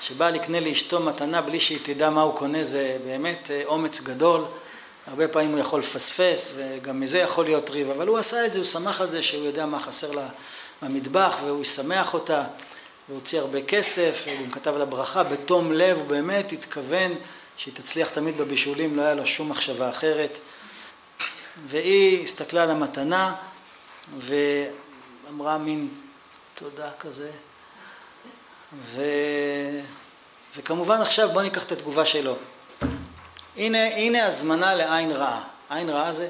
שבא לקנה לאשתו מתנה בלי שהיא תדע מה הוא קונה, זה באמת אה, אומץ גדול. הרבה פעמים הוא יכול לפספס וגם מזה יכול להיות ריב, אבל הוא עשה את זה, הוא שמח על זה שהוא יודע מה חסר לה במטבח והוא ישמח אותה והוא הוציא הרבה כסף והוא כתב לה ברכה בתום לב, הוא באמת התכוון שהיא תצליח תמיד בבישולים, לא היה לו שום מחשבה אחרת. והיא הסתכלה על המתנה ואמרה מין תודה כזה. ו... וכמובן עכשיו בואו ניקח את התגובה שלו. הנה, הנה הזמנה לעין רעה. עין רעה זה,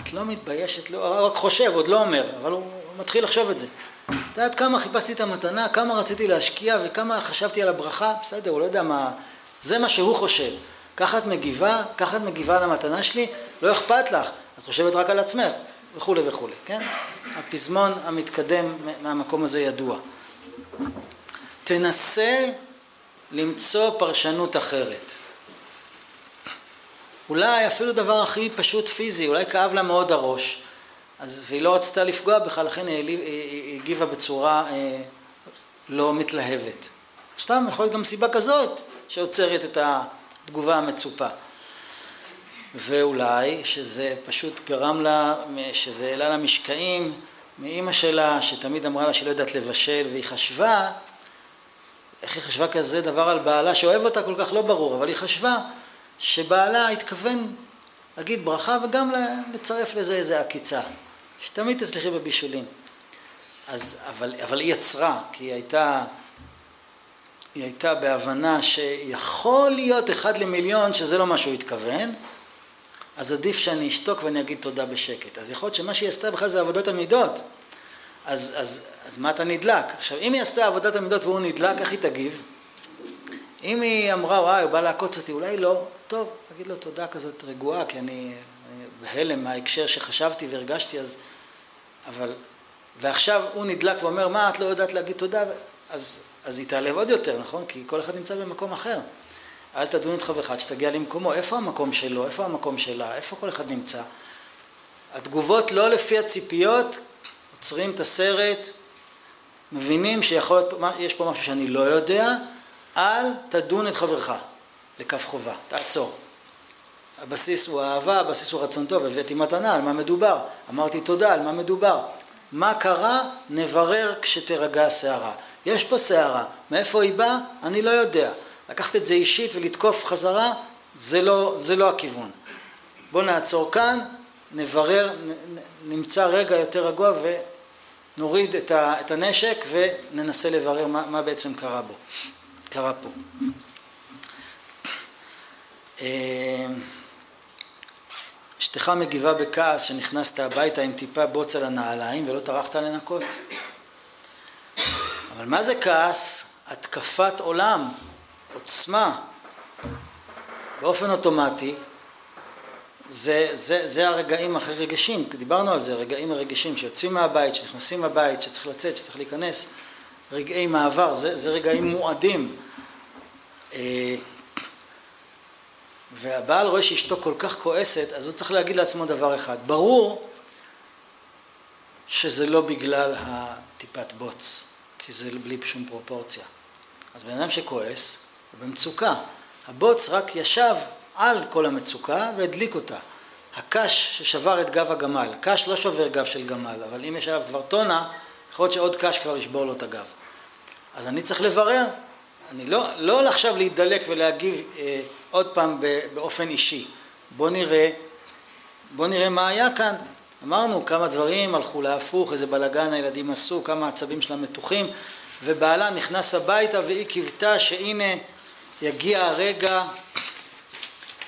את לא מתביישת, לא, רק חושב, עוד לא אומר, אבל הוא מתחיל לחשוב את זה. את יודעת כמה חיפשתי את המתנה, כמה רציתי להשקיע וכמה חשבתי על הברכה, בסדר, הוא לא יודע מה, זה מה שהוא חושב. ככה את מגיבה, ככה את מגיבה על המתנה שלי, לא אכפת לך, את חושבת רק על עצמך, וכולי וכולי, כן? הפזמון המתקדם מהמקום הזה ידוע. תנסה למצוא פרשנות אחרת. אולי אפילו דבר הכי פשוט פיזי, אולי כאב לה מאוד הראש, אז, והיא לא רצתה לפגוע בך, לכן היא הגיבה בצורה אה, לא מתלהבת. סתם יכול להיות גם סיבה כזאת שעוצרת את התגובה המצופה. ואולי שזה פשוט גרם לה, שזה העלה לה משקעים מאימא שלה, שתמיד אמרה לה שהיא לא יודעת לבשל, והיא חשבה, איך היא חשבה כזה דבר על בעלה שאוהב אותה כל כך לא ברור, אבל היא חשבה שבעלה התכוון להגיד ברכה וגם לצרף לזה איזה עקיצה, שתמיד תצליחי בבישולים. אז, אבל, אבל היא יצרה, כי היא הייתה, היא הייתה בהבנה שיכול להיות אחד למיליון שזה לא מה שהוא התכוון, אז עדיף שאני אשתוק ואני אגיד תודה בשקט. אז יכול להיות שמה שהיא עשתה בכלל זה עבודת המידות. אז, אז, אז מה אתה נדלק? עכשיו, אם היא עשתה עבודת המידות והוא נדלק, איך היא תגיב? אם היא אמרה, וואי, הוא בא לעקוץ אותי, אולי לא, טוב, אגיד לו תודה כזאת רגועה, כי אני, בהלם מההקשר שחשבתי והרגשתי, אז... אבל... ועכשיו הוא נדלק ואומר, מה, את לא יודעת להגיד תודה? אז, אז היא תעלב עוד יותר, נכון? כי כל אחד נמצא במקום אחר. אל תדון את חברך עד שתגיע למקומו. איפה המקום שלו? איפה המקום שלה? איפה כל אחד נמצא? התגובות לא לפי הציפיות, עוצרים את הסרט, מבינים שיכול להיות, יש פה משהו שאני לא יודע, אל תדון את חברך לכף חובה, תעצור. הבסיס הוא אהבה, הבסיס הוא רצון טוב, הבאתי מתנה, על מה מדובר? אמרתי תודה, על מה מדובר? מה קרה? נברר כשתירגע הסערה. יש פה סערה, מאיפה היא באה? אני לא יודע. לקחת את זה אישית ולתקוף חזרה, זה לא, זה לא הכיוון. בואו נעצור כאן, נברר, נמצא רגע יותר רגוע ונוריד את הנשק וננסה לברר מה, מה בעצם קרה בו. קרה פה. אה, אשתך מגיבה בכעס שנכנסת הביתה עם טיפה בוץ על הנעליים ולא טרחת לנקות. אבל מה זה כעס? התקפת עולם, עוצמה, באופן אוטומטי, זה, זה, זה הרגעים הכי רגישים, דיברנו על זה, הרגעים הרגישים שיוצאים מהבית, שנכנסים מהבית, שצריך לצאת, שצריך להיכנס, רגעי מעבר, זה, זה רגעים מועדים. והבעל רואה שאשתו כל כך כועסת, אז הוא צריך להגיד לעצמו דבר אחד, ברור שזה לא בגלל הטיפת בוץ, כי זה בלי שום פרופורציה. אז בן אדם שכועס, הוא במצוקה. הבוץ רק ישב על כל המצוקה והדליק אותה. הקש ששבר את גב הגמל, קש לא שובר גב של גמל, אבל אם יש עליו כבר טונה, יכול להיות שעוד קש כבר ישבור לו את הגב. אז אני צריך לברר, אני לא, לא עכשיו להידלק ולהגיב אה, עוד פעם באופן אישי. בוא נראה, בוא נראה מה היה כאן. אמרנו כמה דברים הלכו להפוך, איזה בלאגן הילדים עשו, כמה העצבים שלהם מתוחים, ובעלה נכנס הביתה והיא קיוותה שהנה יגיע הרגע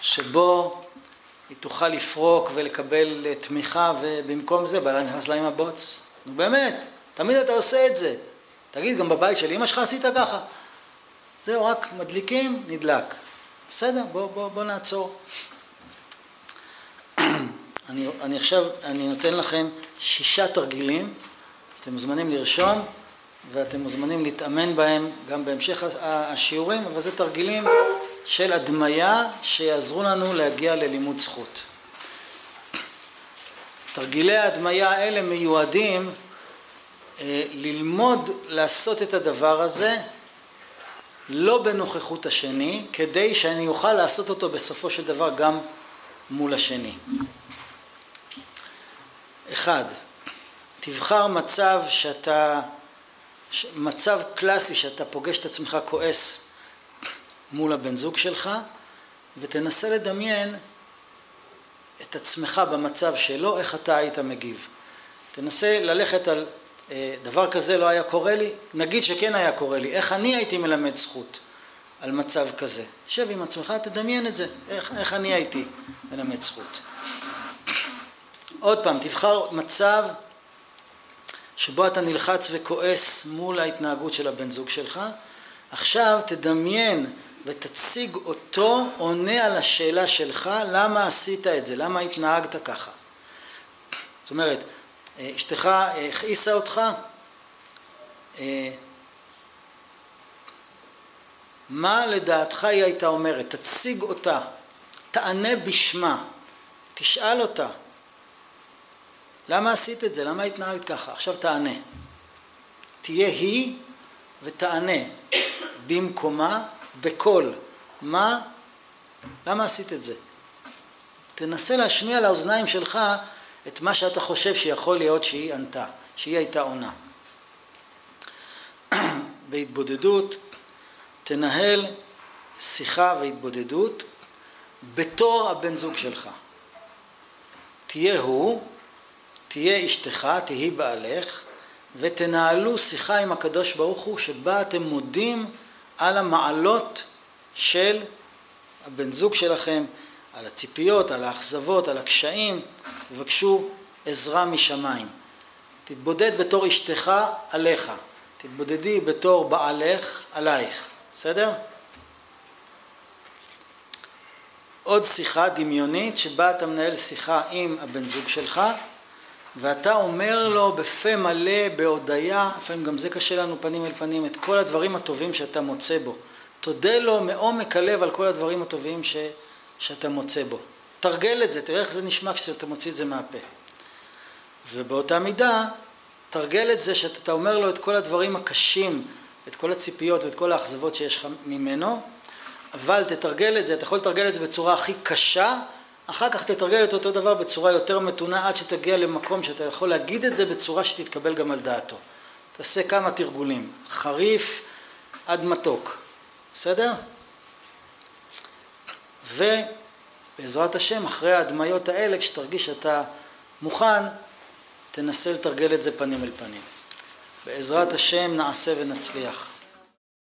שבו היא תוכל לפרוק ולקבל תמיכה ובמקום זה בעלה נכנס לה עם הבוץ. נו באמת, תמיד אתה עושה את זה. תגיד, גם בבית של אמא שלך עשית ככה? זהו, רק מדליקים, נדלק. בסדר, בוא, בוא, בוא נעצור. (clears throat) אני, אני עכשיו, אני נותן לכם שישה תרגילים, אתם מוזמנים לרשום ואתם מוזמנים להתאמן בהם גם בהמשך השיעורים, אבל זה תרגילים של הדמיה שיעזרו לנו להגיע ללימוד זכות. תרגילי ההדמיה האלה מיועדים אה, ללמוד לעשות את הדבר הזה לא בנוכחות השני, כדי שאני אוכל לעשות אותו בסופו של דבר גם מול השני. אחד, תבחר מצב שאתה, מצב קלאסי שאתה פוגש את עצמך כועס מול הבן זוג שלך, ותנסה לדמיין את עצמך במצב שלו, איך אתה היית מגיב. תנסה ללכת על דבר כזה לא היה קורה לי, נגיד שכן היה קורה לי, איך אני הייתי מלמד זכות על מצב כזה? שב עם עצמך, תדמיין את זה, איך, איך אני הייתי מלמד זכות. עוד פעם, תבחר מצב שבו אתה נלחץ וכועס מול ההתנהגות של הבן זוג שלך. עכשיו תדמיין ותציג אותו עונה על השאלה שלך למה עשית את זה, למה התנהגת ככה. זאת אומרת, אשתך הכעיסה אותך, מה לדעתך היא הייתה אומרת? תציג אותה, תענה בשמה, תשאל אותה, למה עשית את זה? למה התנהגת ככה? עכשיו תענה. תהיה היא ותענה במקומה בקול. מה? למה עשית את זה? תנסה להשמיע לאוזניים שלך את מה שאתה חושב שיכול להיות שהיא ענתה, שהיא הייתה עונה. (clears throat) בהתבודדות תנהל שיחה והתבודדות בתור הבן זוג שלך. תהיה הוא, תהיה אשתך, תהי בעלך, ותנהלו שיחה עם הקדוש ברוך הוא שבה אתם מודים על המעלות של הבן זוג שלכם, על הציפיות, על האכזבות, על הקשיים, תבקשו עזרה משמיים. תתבודד בתור אשתך עליך, תתבודדי בתור בעלך עלייך, בסדר? עוד שיחה דמיונית שבה אתה מנהל שיחה עם הבן זוג שלך ואתה אומר לו בפה מלא, בהודיה, לפעמים גם זה קשה לנו פנים אל פנים, את כל הדברים הטובים שאתה מוצא בו. תודה לו מעומק הלב על כל הדברים הטובים ש, שאתה מוצא בו. תרגל את זה, תראה איך זה נשמע כשאתה מוציא את זה מהפה. ובאותה מידה, תרגל את זה שאתה אומר לו את כל הדברים הקשים, את כל הציפיות ואת כל האכזבות שיש לך ממנו, אבל תתרגל את זה, אתה יכול לתרגל את זה בצורה הכי קשה, אחר כך תתרגל את אותו דבר בצורה יותר מתונה עד שתגיע למקום שאתה יכול להגיד את זה בצורה שתתקבל גם על דעתו. תעשה כמה תרגולים, חריף עד מתוק, בסדר? ובעזרת השם, אחרי ההדמיות האלה, כשתרגיש שאתה מוכן, תנסה לתרגל את זה פנים אל פנים. בעזרת השם נעשה ונצליח.